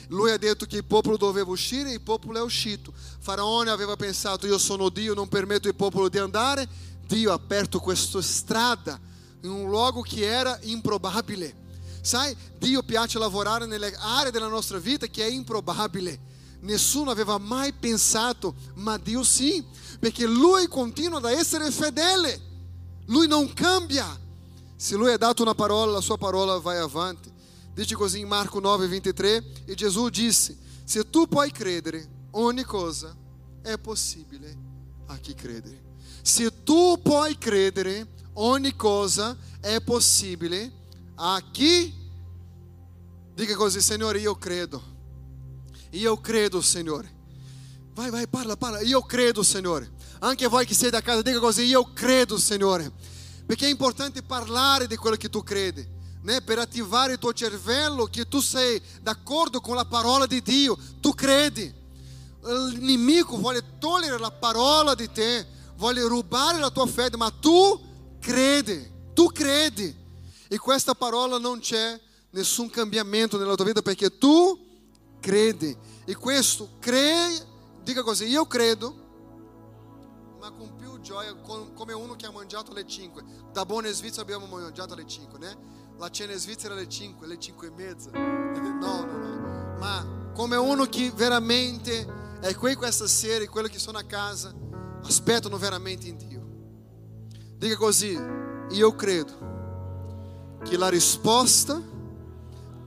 Lui ha detto che il popolo doveva uscire e il popolo è uscito. Faraone aveva pensato io sono Dio, non permetto al popolo di andare. Dio ha aperto questa strada in un luogo che era improbabile. Sai, Dio piace lavorare nelle aree della nostra vita che è improbabile. Nessuno aveva mai pensato, ma Dio sì, perché Lui continua ad essere fedele. Lui non cambia. Se Lui ha dato una parola, la sua parola vai avanti. Dice così in Marco 9, 23, e Gesù disse, se tu puoi credere, ogni cosa è possibile a chi crede. Se tu puoi credere, ogni cosa è possibile a chi dica così, Signore, io credo. Io credo, Signore. Vai, vai, parla, parla. Io credo, Signore. Anche voi che siete a casa, dica così, io credo, Signore. Perché è importante parlare di quello che tu credi né, per attivare il tuo cervello che tu sei d'accordo con la parola di Dio, tu credi. L'inimico vuole togliere la parola di te, vuole rubare la tua fede, ma tu credi, tu credi. E questa parola non c'è nessun cambiamento nella tua vita perché tu credi. E questo crei, dica così, io credo, ma con più gioia, come uno che ha mangiato alle 5. Da buona Svizzera abbiamo mangiato alle 5, né? La cena in Svizzera alle 5, alle 5 e mezza. No, no, no. Ma come uno che veramente è qui questa sera e quelli che sono a casa aspettano veramente in Dio. Dica così, io credo che la risposta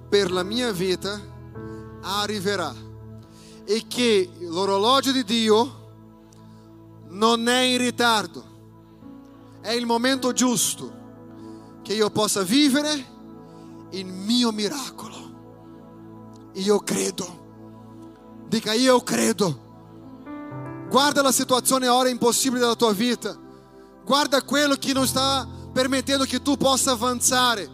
per la mia vita arriverà e che l'orologio di Dio non è in ritardo, è il momento giusto che io possa vivere il mio miracolo. Io credo. Dica io credo. Guarda la situazione ora impossibile della tua vita. Guarda quello che non sta permettendo che tu possa avanzare.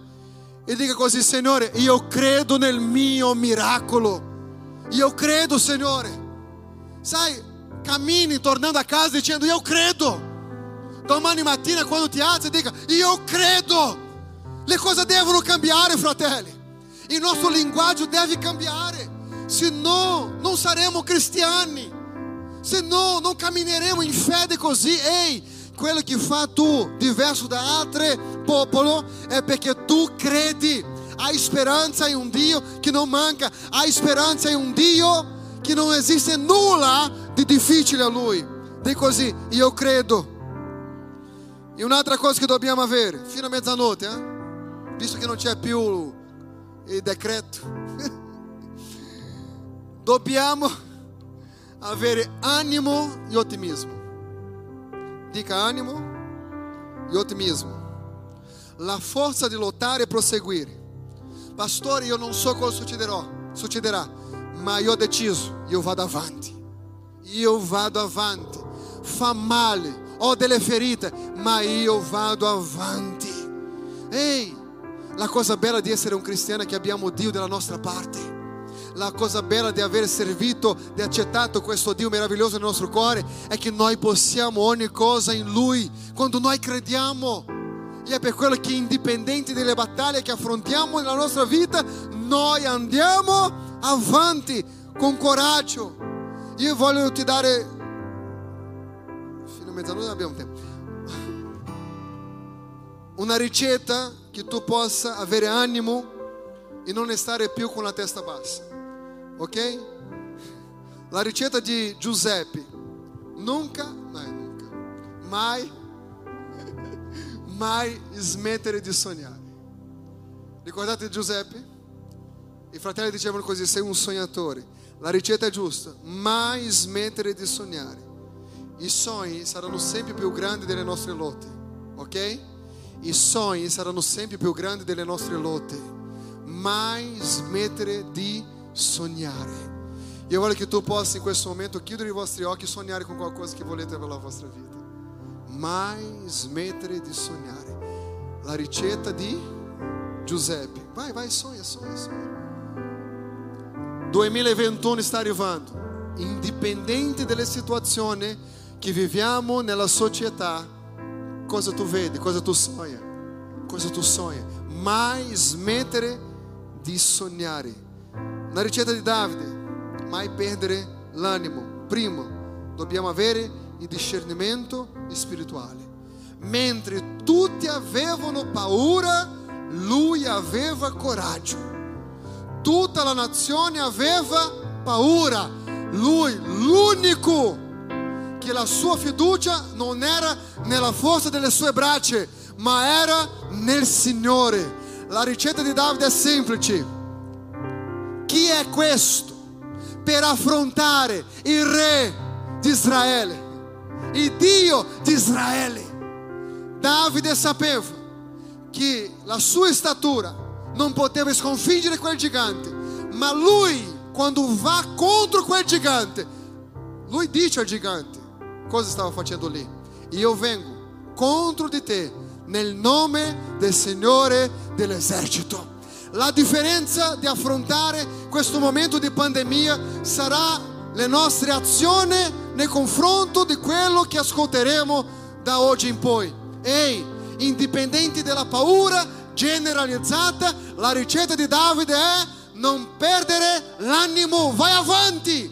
E dica così, Signore, io credo nel mio miracolo. Io credo, Signore. Sai, cammini tornando a casa dicendo io credo. Domani mattina quando ti alzi dica io credo. Le cose devono cambiare, fratelli. Il nostro linguaggio deve cambiare, se no non saremo cristiani, se no non cammineremo in fede così. Ehi, quello che fa tu diverso da altri popoli è perché tu credi. Hai speranza in un Dio che non manca, hai speranza in un Dio che non esiste nulla di difficile a Lui. Di così, io credo. E un'altra cosa che dobbiamo avere, fino a mezzanotte, eh? visto che non c'è più il decreto, dobbiamo avere animo e ottimismo. Dica animo e ottimismo. La forza di lottare e proseguire. Pastore, io non so cosa succederà, succederà, ma io ho deciso, io vado avanti. Io vado avanti. Fa male, ho delle ferite, ma io vado avanti. Ehi, la cosa bella di essere un cristiano è che abbiamo Dio dalla nostra parte. La cosa bella di aver servito, di accettato questo Dio meraviglioso nel nostro cuore è che noi possiamo ogni cosa in Lui quando noi crediamo. E è per quello che indipendente dalle battaglie che affrontiamo nella nostra vita, noi andiamo avanti con coraggio. Io voglio ti dare fino a mezzanotte abbiamo tempo. Una ricetta che tu possa avere animo e non stare più con la testa bassa. Ok? La ricetta di Giuseppe. Nunca, no, nunca, mai, mai smettere di sognare. Ricordate Giuseppe? I fratelli dicevano così, sei un sognatore. La ricetta è giusta, mai smettere di sognare. I sogni saranno sempre più grandi delle nostre lotte, ok? I sogni saranno sempre più grandi delle nostre lotte. Mai smettere di sognare. Io voglio che tu possa in questo momento chiudere i vostri occhi e sognare con qualcosa che volete per la vostra vita. Mai smettere di sognare. La ricetta di Giuseppe. Vai, vai, sonha, sonha, sonha. 2021 sta arrivando. Indipendente dalle situazioni che viviamo nella società, cosa tu vedi, cosa tu sogna, cosa tu sogna. Mai smettere di sognare. Na ricetta di Davide, mai perdere l'animo. Primo, dobbiamo avere il discernimento spirituale. Mentre tutti avevano paura, lui aveva coraggio. Tutta la nazione aveva paura. Lui, l'unico che la sua fiducia non era nella forza delle sue braccia, ma era nel Signore. La ricetta di Davide è semplice. Chi è questo per affrontare il re di Israele, il Dio di Israele? Davide sapeva che la sua statura non poteva sconfiggere quel gigante, ma lui, quando va contro quel gigante, lui dice al gigante cosa stava facendo lì. Io vengo contro di te nel nome del Signore dell'esercito. La differenza di affrontare questo momento di pandemia sarà le nostre azioni nei confronto di quello che ascolteremo da oggi in poi. Ehi, indipendenti dalla paura generalizzata, la ricetta di Davide è non perdere l'animo, vai avanti,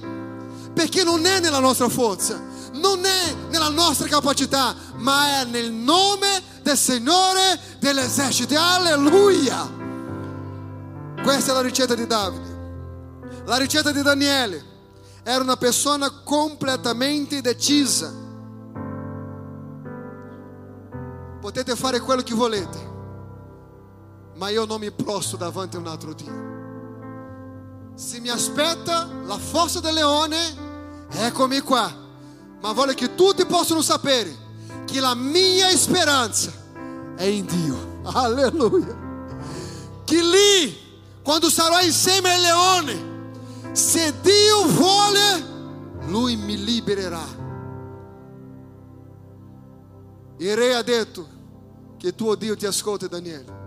perché non è nella nostra forza, non è nella nostra capacità, ma è nel nome del Signore dell'esercito. Alleluia! Questa è la ricetta di Davide. La ricetta di Daniele era una persona completamente decisa. Potete fare quello che volete, ma io non mi prostro davanti a un altro Dio. Se mi aspetta la forza del leone, eccomi qua. Ma voglio che tutti possano sapere che la mia speranza è in Dio. Alleluia. Che lì, quando sarò insieme al leone, se Dio vuole, Lui mi libererà. Il re ha detto che tuo Dio ti ascolta, Daniele.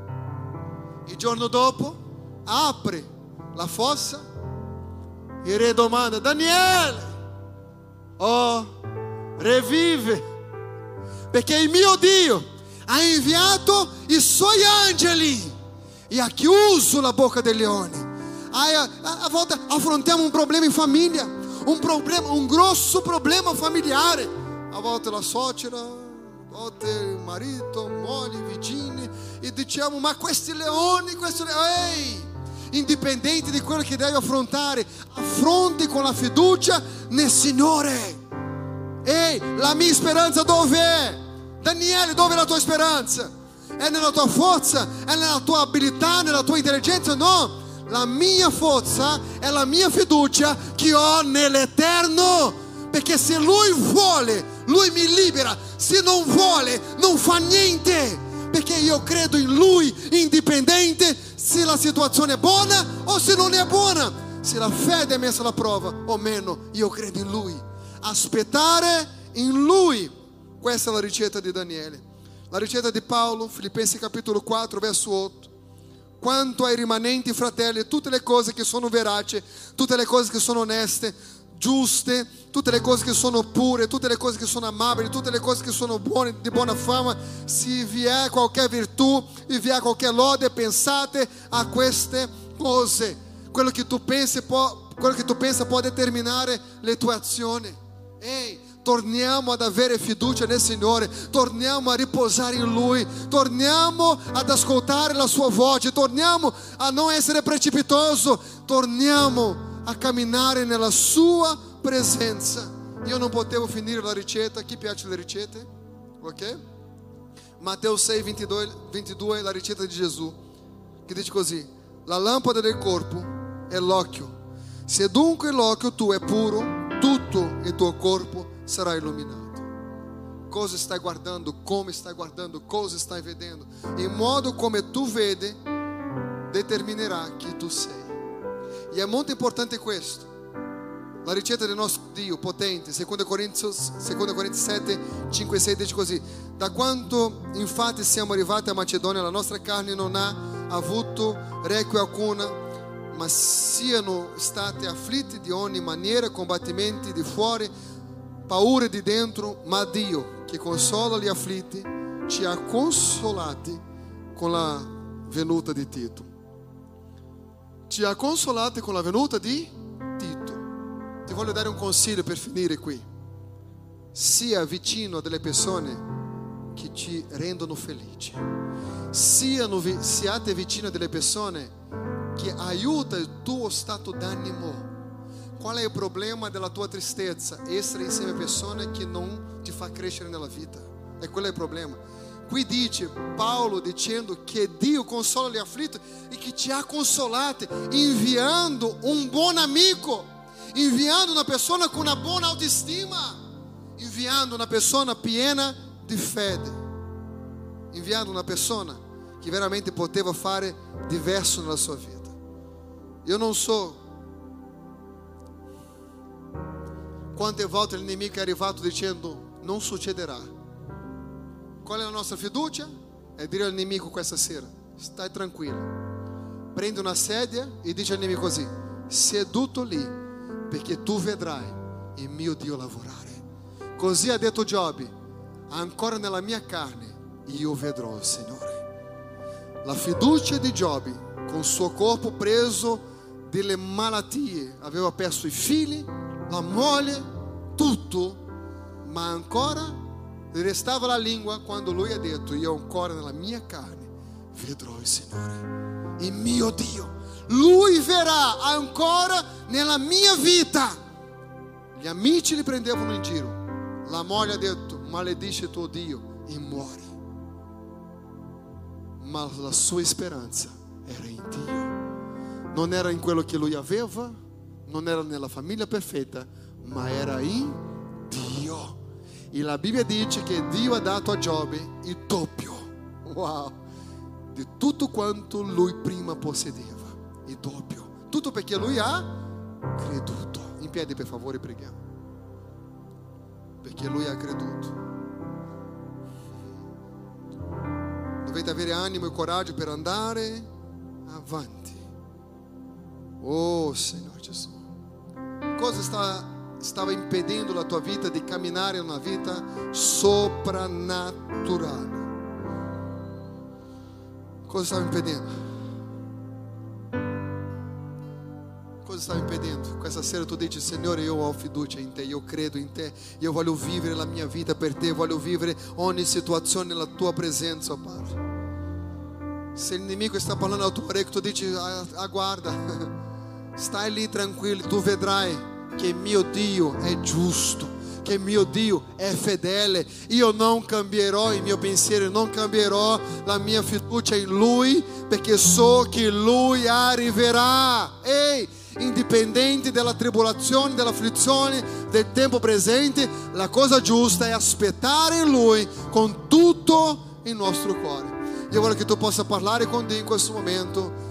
Il giorno dopo apre la fossa, il re domanda, Daniele, oh, revive, perché il mio Dio ha inviato i suoi angeli e ha chiuso la bocca dei leoni. Aí, a, volta affrontiamo un problema in famiglia, un, problema, un grosso problema familiare. A volta la suocera, a volte il marito, moglie, vicini, e diciamo: Ma questi leoni, questi leoni, ehi! Indipendente di quello che devi affrontare, affronti con la fiducia nel Signore. Ehi, la mia speranza è? Daniele, dove è la tua speranza? È nella tua forza? È nella tua abilità, nella tua intelligenza? No, la mia forza è la mia fiducia che ho nell'Eterno. Perché se Lui vuole, Lui mi libera. Se non vuole, non fa niente. Perché io credo in Lui, indipendente se la situazione è buona o se non è buona. Se la fede è messa alla prova o meno, io credo in Lui. Aspettare in Lui. Questa è la ricetta di Daniele. La ricetta di Paolo, Filipensi capitolo 4, verso 8. Quanto ai rimanenti fratelli, tutte le cose che sono veraci, tutte le cose che sono oneste, giuste, tutte le cose che sono pure, tutte le cose che sono amabili, tutte le cose che sono buone, di buona fama, se vi è qualche virtù, e vi è qualche lode, pensate a queste cose. Quello che tu pensi può, quello che tu pensa può determinare le tue azioni. Ehi, torniamo ad avere fiducia nel Signore, torniamo a riposare in Lui, torniamo ad ascoltare la Sua voce, torniamo a non essere precipitoso, torniamo a camminare nella Sua presenza. Io non potevo finire la ricetta, chi piace le ricette? Ok? Matteo 6, 22, 22 la ricetta di Gesù, che dice così, la lampada del corpo è l'occhio. Se dunque l'occhio tu è puro, tutto il tuo corpo sarà illuminato. Cosa stai guardando, come stai guardando, cosa stai vedendo. Il modo come tu vedi determinerà chi tu sei. E è molto importante questo. La ricetta del nostro Dio potente, 2 Corinzi, 2 Corinzi 7, 5 6 dice così: Da quanto infatti siamo arrivati a Macedonia, la nostra carne non ha avuto requie alcuna, ma siano state afflitte di ogni maniera, combattimenti di fuori, paure di dentro, ma Dio, che consola gli afflitti, ci ha consolati con la venuta di Tito. Ci ha consolati con la venuta di Tito. Ti voglio dare un consiglio per finire qui. Sia vicino a delle persone che ti rendono felici. Siano, siate vicino a delle persone che aiutano il tuo stato d'animo. Qual è il problema della tua tristezza? Essere insieme a persone che non ti fa crescere nella vita. E quello è il problema. Qui dice Paolo dicendo che Dio consola gli afflitti e che ti ha consolato inviando un buon amico, inviando una persona con una buona autoestima, inviando una persona piena di fede, inviando una persona che veramente poteva fare diverso nella sua vita. Io non so quante volte l'inimico è arrivato dicendo non succederà. Qual è la nostra fiducia? È dire al nemico questa sera, stai tranquillo. Prendi una sedia e dice al nemico così, seduto lì, perché tu vedrai il mio Dio lavorare. Così ha detto Giobbe, ancora nella mia carne io vedrò il Signore. La fiducia di Giobbe, con il suo corpo preso delle malattie, aveva perso i figli, la moglie, tutto, ma ancora restava la lingua quando lui ha detto, io ancora nella mia carne vedrò il Signore, il mio Dio. Lui verrà ancora nella mia vita. Gli amici li prendevano in giro. La moglie ha detto, maledice tuo Dio e muori. Ma la sua speranza era in Dio. Non era in quello che lui aveva, non era nella famiglia perfetta, ma era in Dio. E la Bibbia dice che Dio ha dato a Giobbe il doppio. Wow! Di tutto quanto lui prima possedeva. Il doppio. Tutto perché lui ha creduto. In piedi per favore preghiamo. Perché lui ha creduto. Dovete avere animo e coraggio per andare avanti. Oh Signore Gesù. cosa sta, stava impedendo a tua vida de caminhar em uma vida sobrenatural? Coisa estava impedindo? Coisa estava impedindo? Com essa cera tu dici, Senhor, eu ho em te, eu credo em te, eu voglio viver na minha vida per te, voglio viver ogni situação na tua presença, oh Padre. Se o inimigo está falando ao teu orecchio, tu dizes ah, aguarda. stai lì tranquillo, tu vedrai che mio Dio è giusto che mio Dio è fedele. Io non cambierò il mio pensiero, non cambierò la mia fiducia in Lui, perché so che Lui arriverà. Ehi, indipendente dalla tribolazione, dell'afflizione, del tempo presente, la cosa giusta è aspettare in Lui con tutto il nostro cuore. Io voglio che tu possa parlare con Dio in questo momento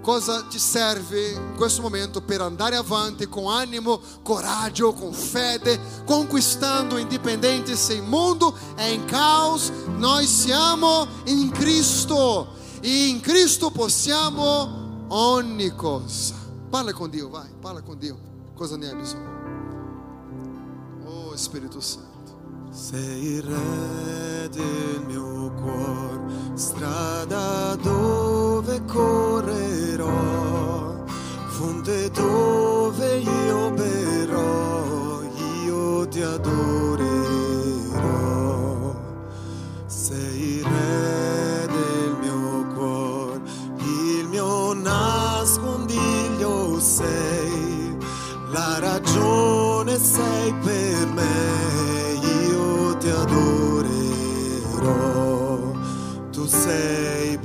cosa ti serve in questo momento per andare avanti con animo, coraggio, con fede, conquistando indipendente se il mondo è in caos, noi siamo in Cristo e in Cristo possiamo ogni cosa. Parla con Dio, vai, parla con Dio. Cosa ne hai bisogno? Oh Spirito Santo. Sei il re del mio cuore, strada dove correrò, fonte dove io berrò, io ti adorerò. Sei il re del mio cuore, il mio nascondiglio sei, la ragione Tu sei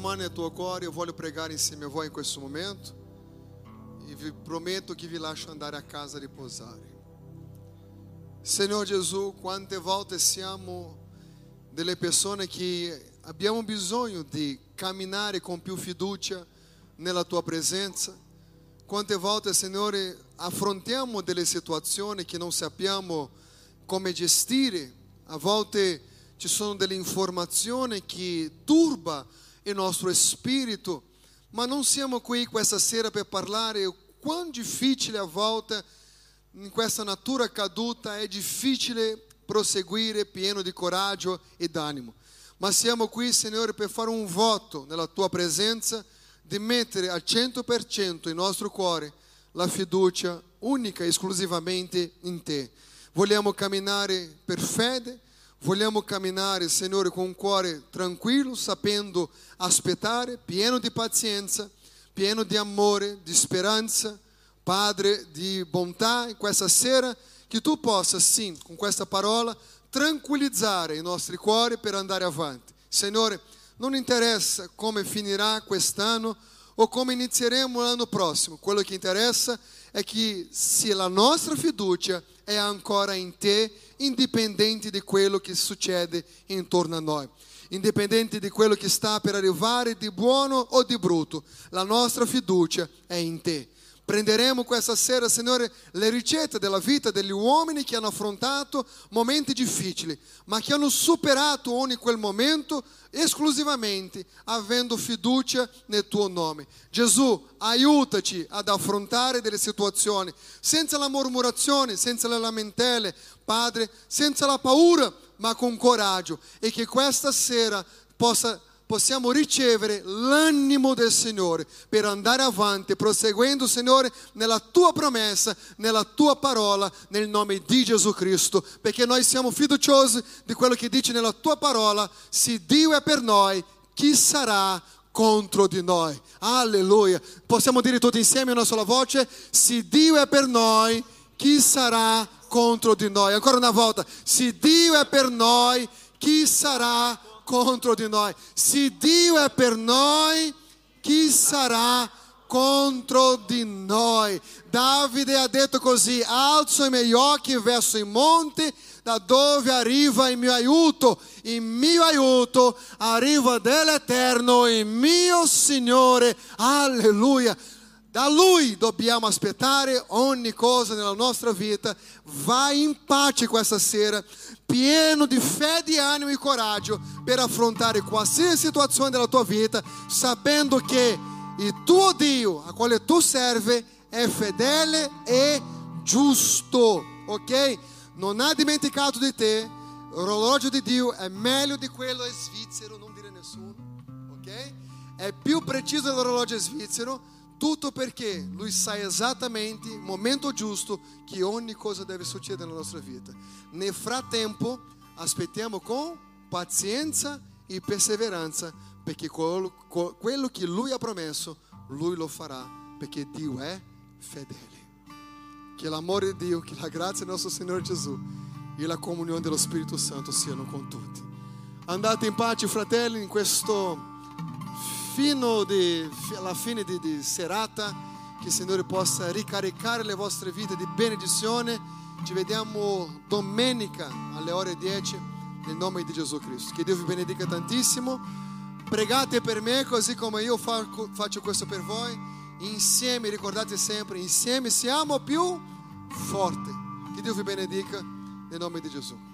una delle tue mani nel tuo cuore, io voglio pregare insieme a voi in questo momento e vi prometto che vi lascio andare a casa a riposare. Signor Gesù, quante volte siamo delle persone che abbiamo bisogno di camminare con più fiducia nella tua presenza. Quante volte, Signore, affrontiamo delle situazioni che non sappiamo come gestire. A volte ci sono delle informazioni che turba il nostro spirito, ma non siamo qui questa sera per parlare quão difficile a volte in questa natura caduta è difficile proseguire pieno di coraggio e d'animo. Ma siamo qui, Signore, per fare un voto nella tua presenza di mettere al 100% il nostro cuore la fiducia unica e esclusivamente in te. Vogliamo camminare per fede, vogliamo camminare, Signore, con un cuore tranquillo, sapendo aspettare, pieno di pazienza, pieno di amore, di speranza, Padre di bontà, in questa sera che tu possa, sim, com questa parola, tranquillizzare i nostri cuori per andare avanti. Signore, non interessa come finirà quest'anno o come inizieremo l'anno prossimo. Quello che interessa è che se la nostra fiducia è ancora in te, indipendente di quello che succede intorno a noi. Indipendente di quello che sta per arrivare di buono o di brutto, la nostra fiducia è in te. Prenderemo questa sera, Signore, le ricette della vita degli uomini che hanno affrontato momenti difficili, ma che hanno superato ogni quel momento esclusivamente avendo fiducia nel tuo nome. Gesù, aiutaci ad affrontare delle situazioni senza la mormurazione, senza le lamentele, Padre, senza la paura, ma con coraggio e che questa sera possa possiamo ricevere l'animo del Signore per andare avanti, proseguendo, Signore, nella tua promessa, nella tua parola, nel nome di Gesù Cristo, perché noi siamo fiduciosi di quello che dice nella tua parola, se Dio è per noi, chi sarà contro di noi? Alleluia. Possiamo dire tutti insieme una sola voce, se Dio è per noi, chi sarà contro di noi? Ancora una volta, se Dio è per noi, chi sarà contro contro di noi. Se Dio è per noi, chi sarà contro di noi? Davide ha detto così: Alzo i miei occhi verso i monti, da dove arriva il mio aiuto. Il mio aiuto arriva dall'Eterno, il mio Signore. Alleluia. Da Lui dobbiamo aspettare ogni cosa nella nostra vita. Vai in pace questa sera, pieno di fé, di animo e coraggio per affrontare qualsiasi situazione della tua vita, sapendo che il tuo Dio, a quale tu serve, è fedele e giusto, ok? Non ha dimenticato di te, l'orologio di Dio è meglio di quello svizzero, non dire nessuno, ok? È più preciso dell'orologio svizzero tutto perché Lui sa esattamente il momento giusto che ogni cosa deve succedere nella nostra vita. Nel frattempo, aspettiamo con pazienza e perseveranza perché quello, quello che Lui ha promesso, Lui lo farà perché Dio è fedele. Che l'amore di Dio, che la grazia del nostro Signore Gesù e la comunione dello Spirito Santo siano con tutti. Andate in pace, fratelli, in questo fino di, alla fine di, di serata, che il Signore possa ricaricare le vostre vite di benedizione. Ci vediamo domenica alle ore 10 nel nome di Gesù Cristo. Che Dio vi benedica tantissimo. Pregate per me così come io faccio questo per voi. Insieme, ricordate sempre, insieme siamo più forti. Che Dio vi benedica nel nome di Gesù.